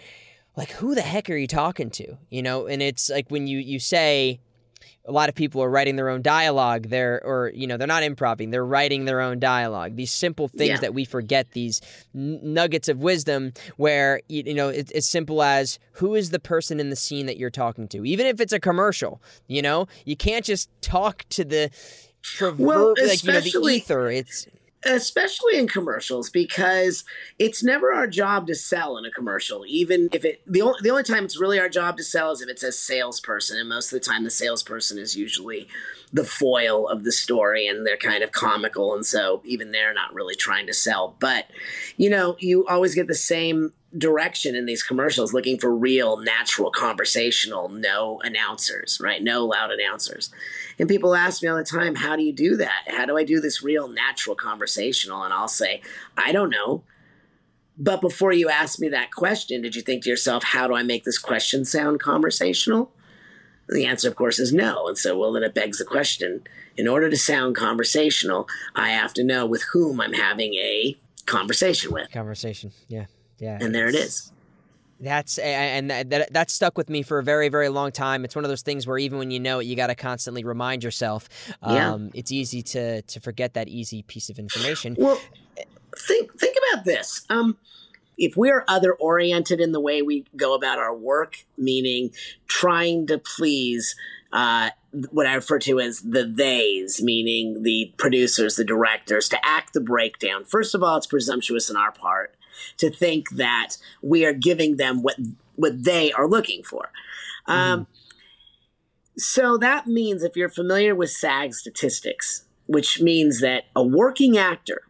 Like, who the heck are you talking to? You know, and it's like when you you say a lot of people are writing their own dialogue they're or you know they're not improvising they're writing their own dialogue these simple things yeah. that we forget these n- nuggets of wisdom where you know it's as simple as who is the person in the scene that you're talking to even if it's a commercial you know you can't just talk to the well, like you know the ether. It's especially in commercials because it's never our job to sell in a commercial even if it the only the only time it's really our job to sell is if it's a salesperson and most of the time the salesperson is usually the foil of the story and they're kind of comical and so even they're not really trying to sell. But you know you always get the same direction in these commercials looking for real natural conversational no announcers right? No loud announcers. And people ask me all the time how do you do that? How do i do this real natural conversational? And i'll say i don't know. But before you ask me that question did you think to yourself how do i make this question sound conversational? The answer of course is no. And so well then it begs the question in order to sound conversational i have to know with whom i'm having a conversation with. Conversation yeah yeah. And there it is. That's and that that stuck with me for a very very long time. It's one of those things where even when you know it, you got to constantly remind yourself. Yeah. Um, it's easy to to forget that easy piece of information. Well, think think about this. Um, if we're other oriented in the way we go about our work, meaning trying to please uh, what I refer to as the theys, meaning the producers, the directors, to act the breakdown. First of all, it's presumptuous on our part to think that we are giving them what what they are looking for. Mm-hmm. Um, so that means if you're familiar with SAG statistics, which means that a working actor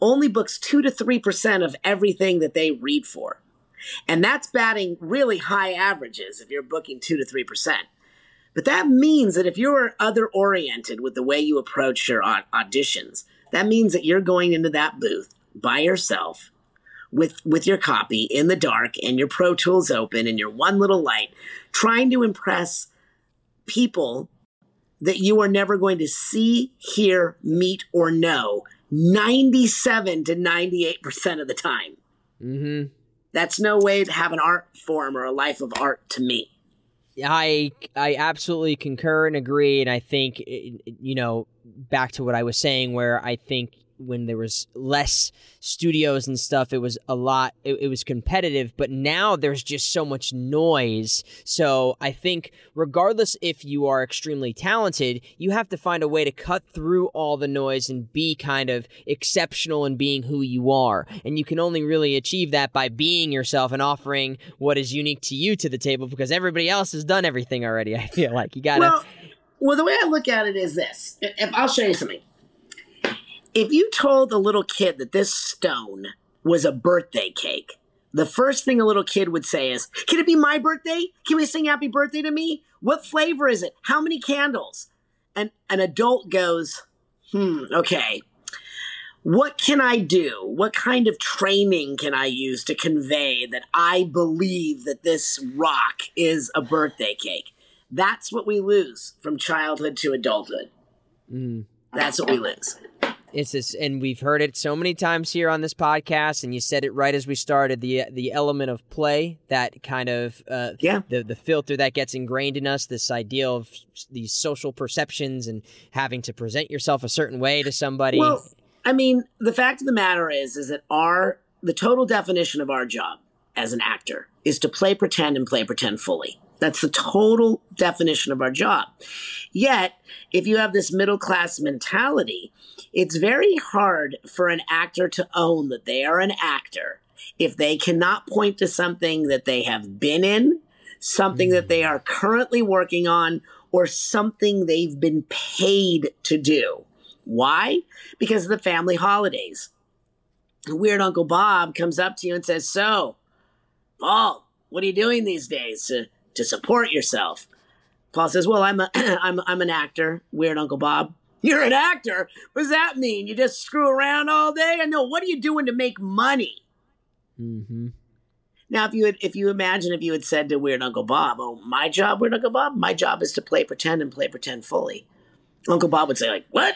only books two to three percent of everything that they read for. And that's batting really high averages if you're booking two to three percent. But that means that if you're other oriented with the way you approach your auditions, that means that you're going into that booth by yourself with with your copy in the dark and your Pro Tools open and your one little light, trying to impress people that you are never going to see, hear, meet, or know 97 to 98% of the time. Mm-hmm. That's no way to have an art form or a life of art to me. I I absolutely concur and agree, and I think you know back to what I was saying, where I think when there was less studios and stuff it was a lot it, it, was competitive but now there's just so much noise. So i think regardless if you are extremely talented you have to find a way to cut through all the noise and be kind of exceptional in being who you are. And you can only really achieve that by being yourself and offering what is unique to you to the table because everybody else has done everything already i feel like. You gotta well, well the way i look at it is this. If i'll show you something if you told a little kid that this stone was a birthday cake, the first thing a little kid would say is, Can it be my birthday? Can we sing happy birthday to me? What flavor is it? How many candles? And an adult goes, Hmm, okay. What can I do? What kind of training can I use to convey that I believe that this rock is a birthday cake? That's what we lose from childhood to adulthood. Mm. That's what we lose. It's this, and we've heard it so many times here on this podcast. And you said it right as we started the the element of play, that kind of uh, yeah, the the filter that gets ingrained in us. This idea of these social perceptions and having to present yourself a certain way to somebody. Well, I mean, the fact of the matter is, is that our the total definition of our job as an actor is to play pretend and play pretend fully. That's the total definition of our job. Yet, if you have this middle class mentality, it's very hard for an actor to own that they are an actor if they cannot point to something that they have been in, something that they mm. are currently working on, or something they've been paid to do. Why? Because of the family holidays. Weird Uncle Bob comes up to you and says, So, Paul, what are you doing these days to, to support yourself? Paul says, Well, I'm, a, [clears throat] I'm, I'm an actor, Weird Uncle Bob. You're an actor. What does that mean? You just screw around all day? I know. What are you doing to make money? Mm-hmm. Now, if you had, if you imagine if you had said to Weird Uncle Bob, "Oh, my job, Weird Uncle Bob, my job is to play pretend and play pretend fully," Uncle Bob would say, "Like what?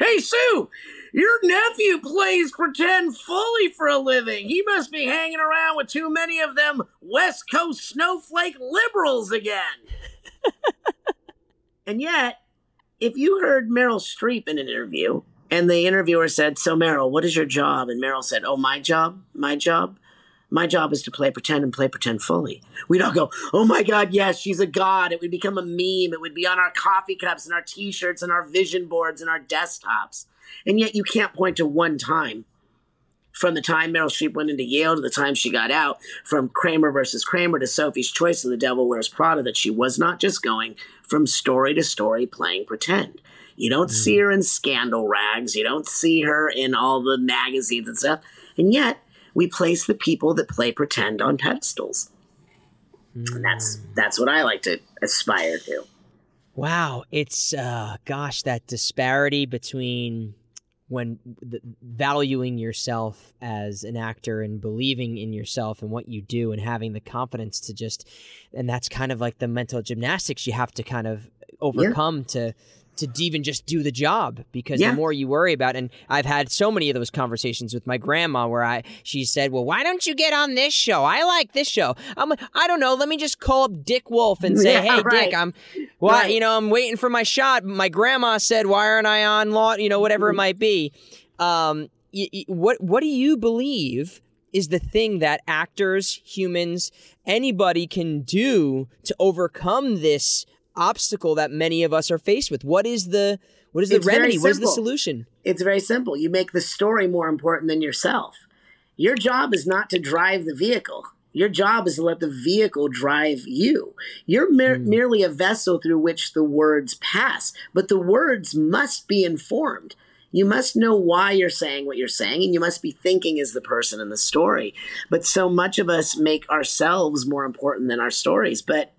Hey, Sue, your nephew plays pretend fully for a living. He must be hanging around with too many of them West Coast snowflake liberals again." [laughs] and yet, if you heard Meryl Streep in an interview and the interviewer said, So, Meryl, what is your job? And Meryl said, Oh, my job? My job? My job is to play pretend and play pretend fully. We'd all go, Oh my God, yes, she's a god. It would become a meme. It would be on our coffee cups and our t shirts and our vision boards and our desktops. And yet you can't point to one time from the time Meryl Streep went into Yale to the time she got out, from Kramer versus Kramer to Sophie's Choice of the Devil Wears Prada, that she was not just going from story to story playing pretend. You don't mm. see her in scandal rags. You don't see her in all the magazines and stuff. And yet, we place the people that play pretend on pedestals. Mm. And that's mm. that's what I like to aspire to. Wow, it's uh gosh, that disparity between when the, valuing yourself as an actor and believing in yourself and what you do and having the confidence to just and that's kind of like the mental gymnastics you have to kind of overcome yeah. to to even just do the job because yeah. the more you worry about and I've had so many of those conversations with my grandma where I she said, "Well, why don't you get on this show? I like this show." I'm like, "I don't know, let me just call up Dick Wolf and [laughs] say, yeah, "Hey right. Dick, I'm why, right. you know, I'm waiting for my shot. My grandma said, "Why aren't I on law, you know, whatever it mm-hmm. might be." Um y- y- what what do you believe is the thing that actors, humans, anybody can do to overcome this obstacle that many of us are faced with. What is the what is the it's remedy? What is the solution? It's very simple. You make the story more important than yourself. Your job is not to drive the vehicle. Your job is to let the vehicle drive you. You're mer- mm. merely a vessel through which the words pass, but the words must be informed. You must know why you're saying what you're saying, and you must be thinking as the person in the story. But so much of us make ourselves more important than our stories. But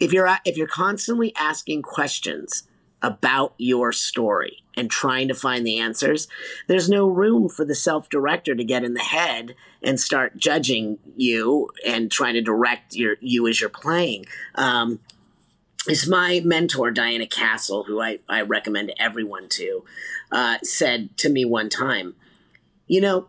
if you're if you're constantly asking questions about your story and trying to find the answers, there's no room for the self director to get in the head and start judging you and trying to direct your you as you're playing. Um, is my mentor Diana Castle, who I, I recommend everyone to, uh, said to me one time, you know,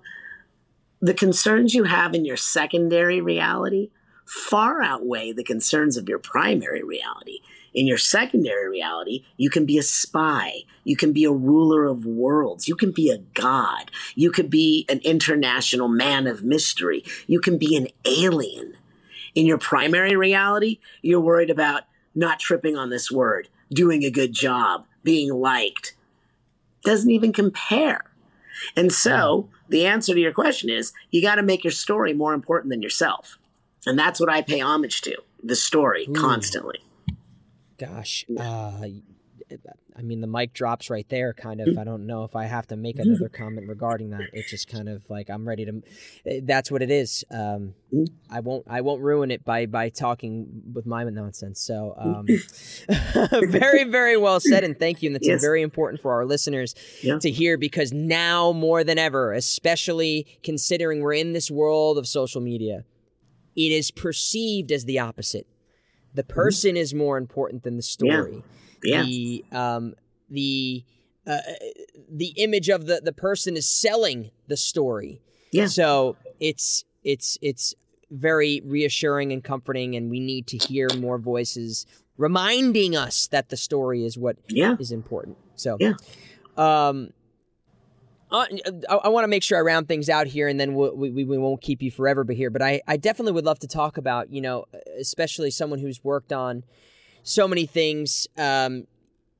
the concerns you have in your secondary reality far outweigh the concerns of your primary reality. In your secondary reality, you can be a spy. You can be a ruler of worlds. You can be a god. You could be an international man of mystery. You can be an alien. In your primary reality, you're worried about not tripping on this word, doing a good job, being liked. Doesn't even compare. And so hmm. the answer to your question is you got to make your story more important than yourself. And that's what I pay homage to the story mm. constantly. Gosh. Uh, I mean, the mic drops right there, kind of. I don't know if I have to make another comment regarding that. It's just kind of like I'm ready to. Eh, that's what it is. Um, I won't. I won't ruin it by by talking with my nonsense. So, um, [laughs] very, very well said, and thank you. And [laughs] that's yes. very important for our listeners yeah. to hear because now more than ever, especially considering we're in this world of social media, it is perceived as the opposite. The mm-hmm. person is more important than the story. Yeah yeah. the um, the uh, the image of the the person is selling the story. Yeah. So it's it's it's very reassuring and comforting, and we need to hear more voices reminding us that the story is what yeah. is important. So yeah. Um, uh, I, I want to make sure I round things out here, and then we'll, we, we won't keep you forever. But here, but I, I definitely would love to talk about, you know, especially someone who's worked on so many things um,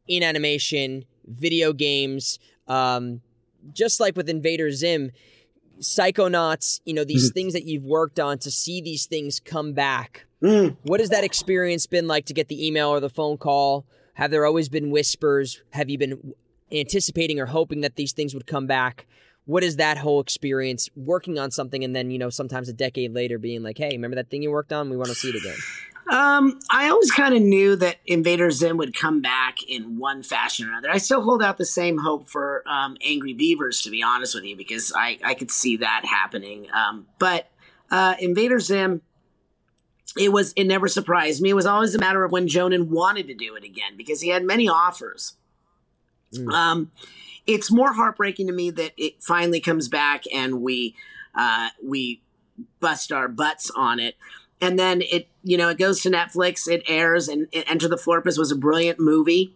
in animation, video games, um, just like with Invader Zim, Psychonauts, you know, these mm-hmm. things that you've worked on to see these things come back. Mm. What has that experience been like to get the email or the phone call? Have there always been whispers? Have you been anticipating or hoping that these things would come back? What is that whole experience working on something and then, you know, sometimes a decade later being like, hey, remember that thing you worked on? We want to see it again. [sighs] Um, I always kind of knew that Invader Zim would come back in one fashion or another. I still hold out the same hope for um, Angry Beavers, to be honest with you, because I, I could see that happening. Um, but uh, Invader Zim, it was it never surprised me. It was always a matter of when Jhonen wanted to do it again because he had many offers. Mm. Um, it's more heartbreaking to me that it finally comes back and we uh, we bust our butts on it. And then it you know it goes to netflix it airs and enter the florpus was a brilliant movie.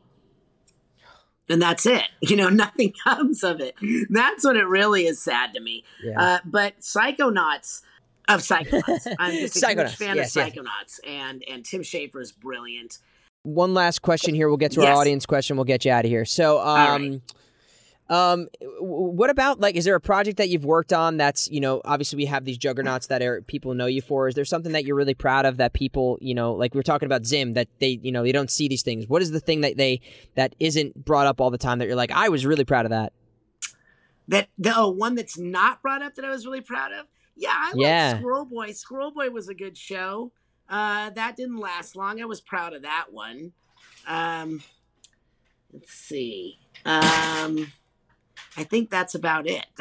And that's it. [laughs] You know nothing [laughs] comes of it. That's what it really is sad to me. Yeah. uh, but psychonauts of psychonauts. I'm just a huge fan yes, of psychonauts yes. and and tim schafer is brilliant one last question here we'll get to yes. our audience question we'll get you out of here so um um, what about like, is there a project that you've worked on that's, you know, obviously we have these juggernauts that are people know you for. Is there something that you're really proud of that people, you know, like we are talking about Zim that they, you know, they don't see these things. What is the thing that they, that isn't brought up all the time that you're like, I was really proud of that? That the oh, one that's not brought up that I was really proud of. Yeah, I yeah. like Squirrel Boy. Squirrel Boy was a good show. Uh, that didn't last long. I was proud of that one. Um, let's see. Um, I think that's about it. [laughs]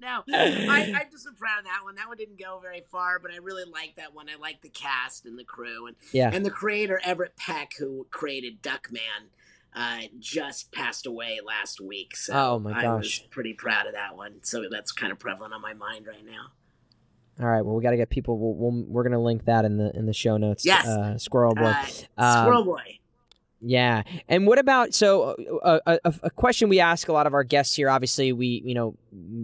no, I, I just am proud of that one. That one didn't go very far, but I really like that one. I like the cast and the crew, and yeah. and the creator Everett Peck, who created Duckman, uh, just passed away last week. So oh my gosh, I was pretty proud of that one. So that's kind of prevalent on my mind right now. All right. Well, we got to get people. we we we are going to link that in the in the show notes. Yes. Uh, Squirrel Boy. Uh, um, Squirrel Boy. Yeah, and what about so uh, a, a, question we ask a lot of our guests here? Obviously, we you know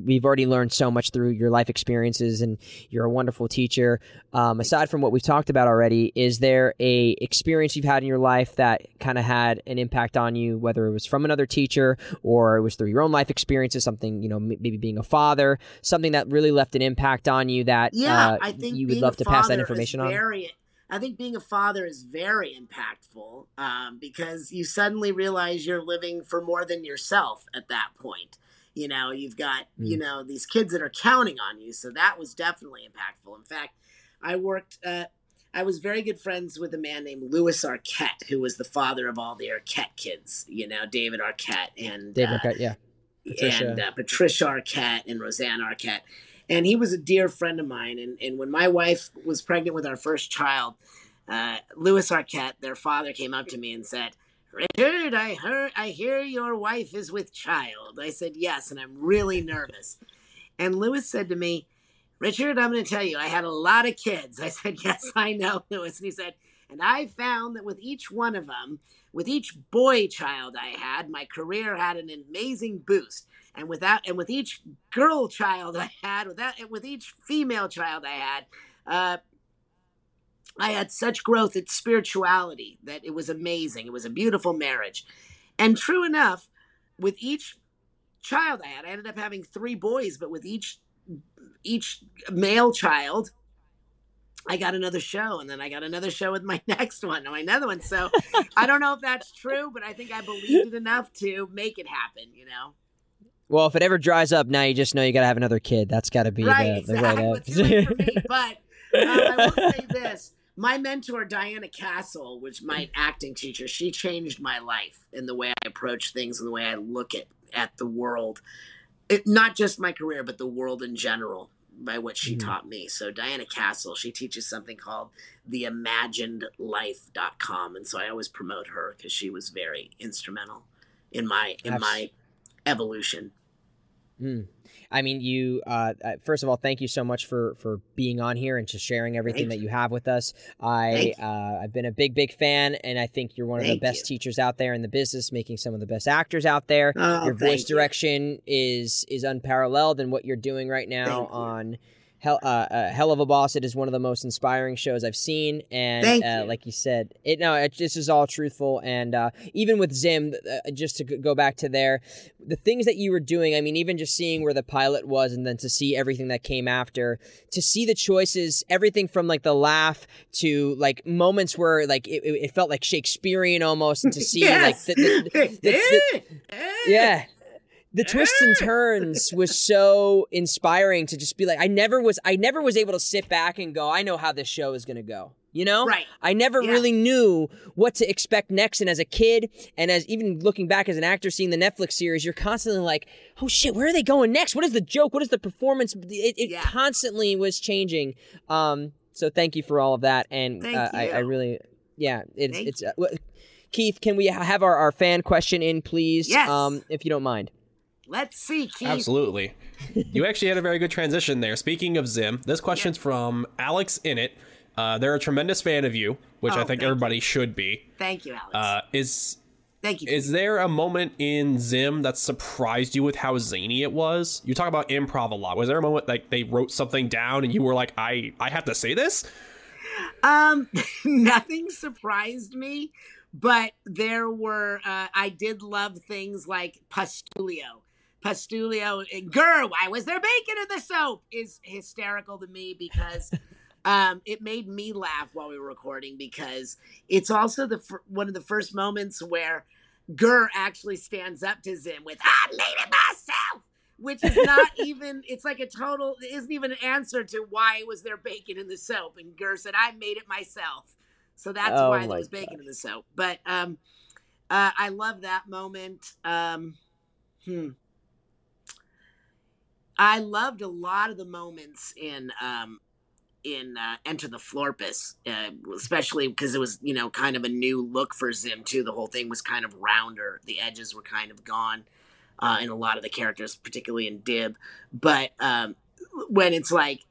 we've already learned so much through your life experiences, and you're a wonderful teacher. Um, aside from what we've talked about already, is there a experience you've had in your life that kind of had an impact on you, whether it was from another teacher or it was through your own life experiences, something you know maybe being a father, something that really left an impact on you that yeah, uh, I think you would love to pass that information on. Very I think being a father is very impactful um, because you suddenly realize you're living for more than yourself at that point. You know, you've got, mm. you know, these kids that are counting on you. So that was definitely impactful. In fact, I worked, uh, I was very good friends with a man named Lewis Arquette, who was the father of all the Arquette kids. You know, David Arquette and David uh, Arquette, yeah. Patricia. and uh, Patricia Arquette and Rosanna Arquette. And he was a dear friend of mine. And, and when my wife was pregnant with our first child, uh, Lewis Arquette, their father, came up to me and said, Richard, I heard, I hear your wife is with child. I said yes, and I'm really nervous. And Lewis said to me, Richard, I'm going to tell you, I had a lot of kids. I said, [laughs] yes, I know, Lewis. And he said, and I found that with each one of them, with each boy child I had, my career had an amazing boost. And without, and with each girl child I had, with that, with each female child I had, uh, I had such growth in spirituality that it was amazing. It was a beautiful marriage. And true enough, with each child I had, I ended up having three boys, but with each each male child, I got another show, and then I got another show with my [laughs] next one, and my another one. So I don't know if that's true, but I think I believed it enough to make it happen. You know. Well, if it ever dries up, now you just know you got to have another kid. That's got to be right, the, the exactly. way It's too late for me, [laughs] but uh, I will say this: my mentor Diana Castle, which my acting teacher, she changed my life in the way I approach things and the way I look at at the world. It, not just my career, but the world in general by what she Mhm. taught me. So Diana Castle, she teaches something called the imaginedlife.com and so I always promote her cuz she was very instrumental in my in Abs- my evolution. Mm. I mean, you. Uh, uh, first of all, thank you so much for for being on here and just sharing everything Thank that you have with us. I uh, I've been a big big fan, and I think you're one of Thank the best you. teachers out there in the business, making some of the best actors out there. Oh, Your voice thank you. direction is is unparalleled, and what you're doing right now Thank you. Hell, uh, uh, Helluva Boss. It is one of the most inspiring shows I've seen, and uh, you. like you said, it no, it, this is all truthful. And uh, even with Zim, uh, just to go back to there, the things that you were doing. I mean, even just seeing where the pilot was, and then to see everything that came after, to see the choices, everything from like the laugh to like moments where like it, it it felt like Shakespearean almost, and to [laughs] see Yes. like the, the, the- [laughs] yeah the twists and turns was so inspiring to just be like i never was i never was able to sit back and go i know how this show is going to go you know? Right. i never Yeah. really knew what to expect next and as a kid and as even looking back as an actor seeing the netflix series you're constantly like oh shit where are they going next? What is the joke? What is the performance? It, it Yeah. constantly was changing. Um so thank you for all of that and uh, I, I really yeah it's Thank it's uh, keith can we have our, our fan question in please? Yes. um if you don't mind Let's see, Keith. Absolutely. you actually had a very good transition there. Speaking of Zim, this question's from Alex Innit. Uh, they're a tremendous fan of you, which Oh, I think everybody should be. Thank you, Alex. Uh, is Thank you. is there a moment in Zim that surprised you with how zany it was? You talk about improv a lot. Was there a moment like they wrote something down and you were like, I I have to say this? Um, [laughs] nothing surprised me, but there were. Uh, I did love things like Pastulio. Pastulio, GIR, why was there bacon in the soap? Is hysterical to me because [laughs] um, it made me laugh while we were recording because it's also the fir- one of the first moments where GIR actually stands up to Zim with "I made it myself," which is not [laughs] even. It's like a total. It isn't even an answer to why was there bacon in the soap, and GIR said, "I made it myself." So that's Oh why there was bacon in the soap. But um, uh, I love that moment. Um, hmm. I loved a lot of the moments in um, in uh, Enter the Florpus, uh, especially because it was you know kind of a new look for Zim too. The whole thing was kind of rounder. The edges were kind of gone uh, in a lot of the characters, particularly in Dib. But um, when it's like,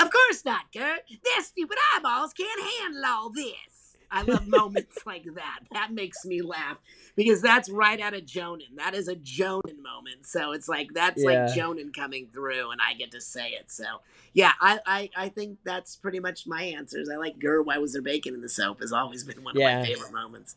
of course not, Kurt. Their stupid eyeballs can't handle all this. I love moments like that. That makes me laugh because that's right out of Jhonen. That is a Jhonen moment. So it's like that's Yeah. like Jhonen coming through, and I get to say it. So yeah, I, I I think that's pretty much my answers. I like GIR. Why was there bacon in the soap? Has always been one of my favorite moments.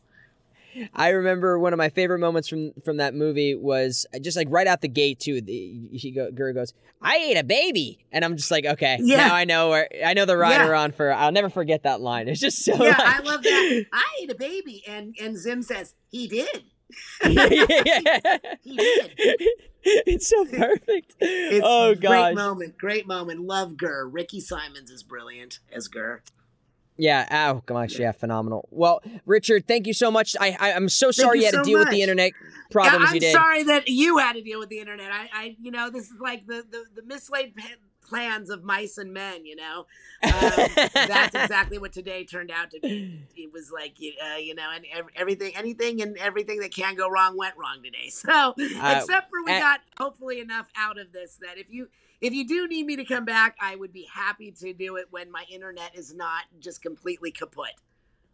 I remember one of my favorite moments from from that movie was uh, just like right out the gate too. The, he go, Guru goes, "I ate a baby," and I'm just like, okay, Yeah. now I know where I know the rider on for. I'll never forget that line. It's just so. Yeah, like- I love that. I ate a baby, and and Zim says he did. [laughs] yeah. [laughs] He did. It's so perfect. [laughs] It's oh a gosh. great moment, great moment. Love GIR. Rikki Simons is brilliant as GIR. Yeah. Oh gosh. Yeah. Phenomenal. Well, Richard, thank you so much. I, I am so sorry you, you had so to deal with the internet problems you didn't. I'm sorry that you had to deal with the internet. I, I you know, this is like the the, the mislaid plans of mice and men. You know, um, that's [laughs] exactly what today turned out to be. It was like uh, you know, and everything, anything, and everything that can go wrong went wrong today. [laughs] So, except for we uh, got hopefully enough out of this that if you if you do need me to come back, I would be happy to do it when my internet is not just completely kaput.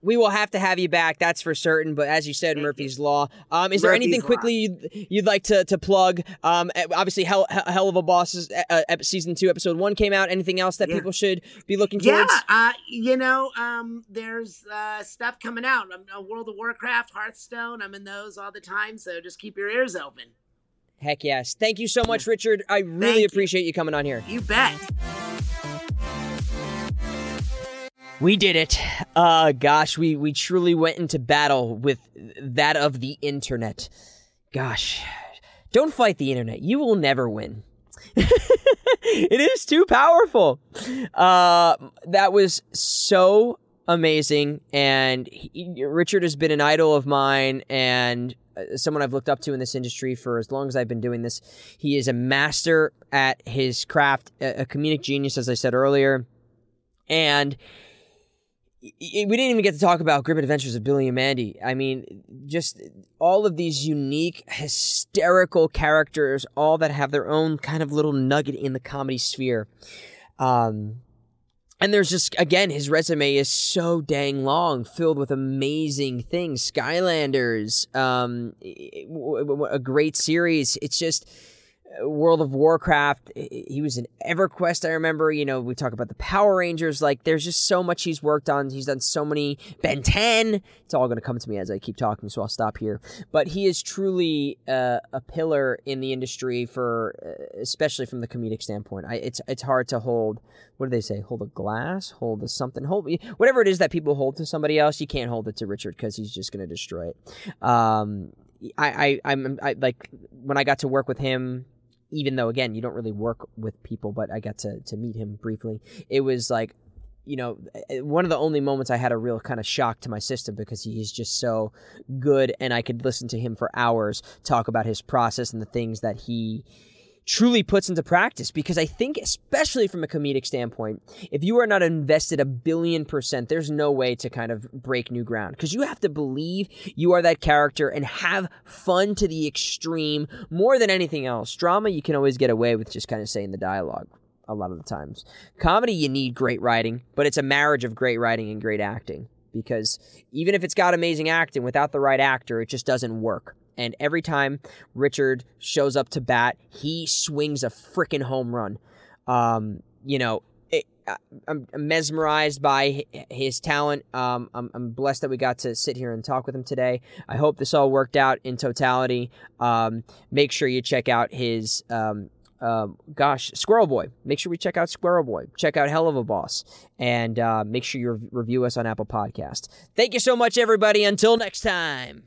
We will have to have you back, that's for certain. But as you said, Thank Murphy's Law. Um, is there anything quickly you'd, you'd like to, to plug? Um, eh, obviously, Hell, Helluva Bosses uh, uh, season two, episode one came out. Anything else that Yeah. people should be looking Yeah, towards? uh, you know, um, there's uh, stuff coming out. I'm uh, World of Warcraft, Hearthstone. I'm in those all the time, so just keep your ears open. Heck yes. Thank you so much, Richard. I really you. appreciate you coming on here. You bet. We did it. Uh gosh, we we truly went into battle with that of the internet. Gosh. Don't fight the internet. You will never win. [laughs] it is too powerful. Uh that was so amazing and he, Richard has been an idol of mine and someone I've looked up to in this industry for as long as I've been doing this. He is a master at his craft, a, comedic genius as I said earlier. And we didn't even get to talk about Grim Adventures of Billy and Mandy. I mean, just all of these unique, hysterical characters, all that have their own kind of little nugget in the comedy sphere. Um, and there's just again, his resume is so dang long, filled with amazing things. Skylanders, um, a great series. It's just World of Warcraft. He was in EverQuest. I remember. You know, we talk about the Power Rangers. Like, there's just so much he's worked on. He's done so many. Ben 10. It's all going to come to me as I keep talking, so I'll stop here. But he is truly uh, a pillar in the industry for, uh, especially from the comedic standpoint. I, it's it's hard to hold. What do they say? Hold a glass. Hold a something. Hold whatever it is that people hold to somebody else. You can't hold it to Richard because he's just going to destroy it. Um, I, I I'm I, like when I got to work with him even though again you don't really work with people but i got to, to meet him briefly. It was like you know one of the only moments i had a real kind of shock to my system because he is just so good and i could listen to him for hours talk about his process and the things that he truly puts into practice because I think, especially from a comedic standpoint, if you are not invested a billion percent, there's no way to kind of break new ground because you have to believe you are that character and have fun to the extreme more than anything else. Drama, you can always get away with just kind of saying the dialogue a lot of the times. Comedy, you need great writing, but it's a marriage of great writing and great acting because even if it's got amazing acting, without the right actor, it just doesn't work. And every time Richard shows up to bat, he swings a freaking home run. Um, you know, it, I'm mesmerized by his talent. Um, I'm, I'm, blessed that we got to sit here and talk with him today. I hope this all worked out in totality. Um, make sure you check out his. Um, um, gosh, Squirrel Boy. Make sure we check out Squirrel Boy. Check out Helluva Boss. And uh, make sure you re- review us on Apple Podcast. Thank you so much, everybody. Until next time.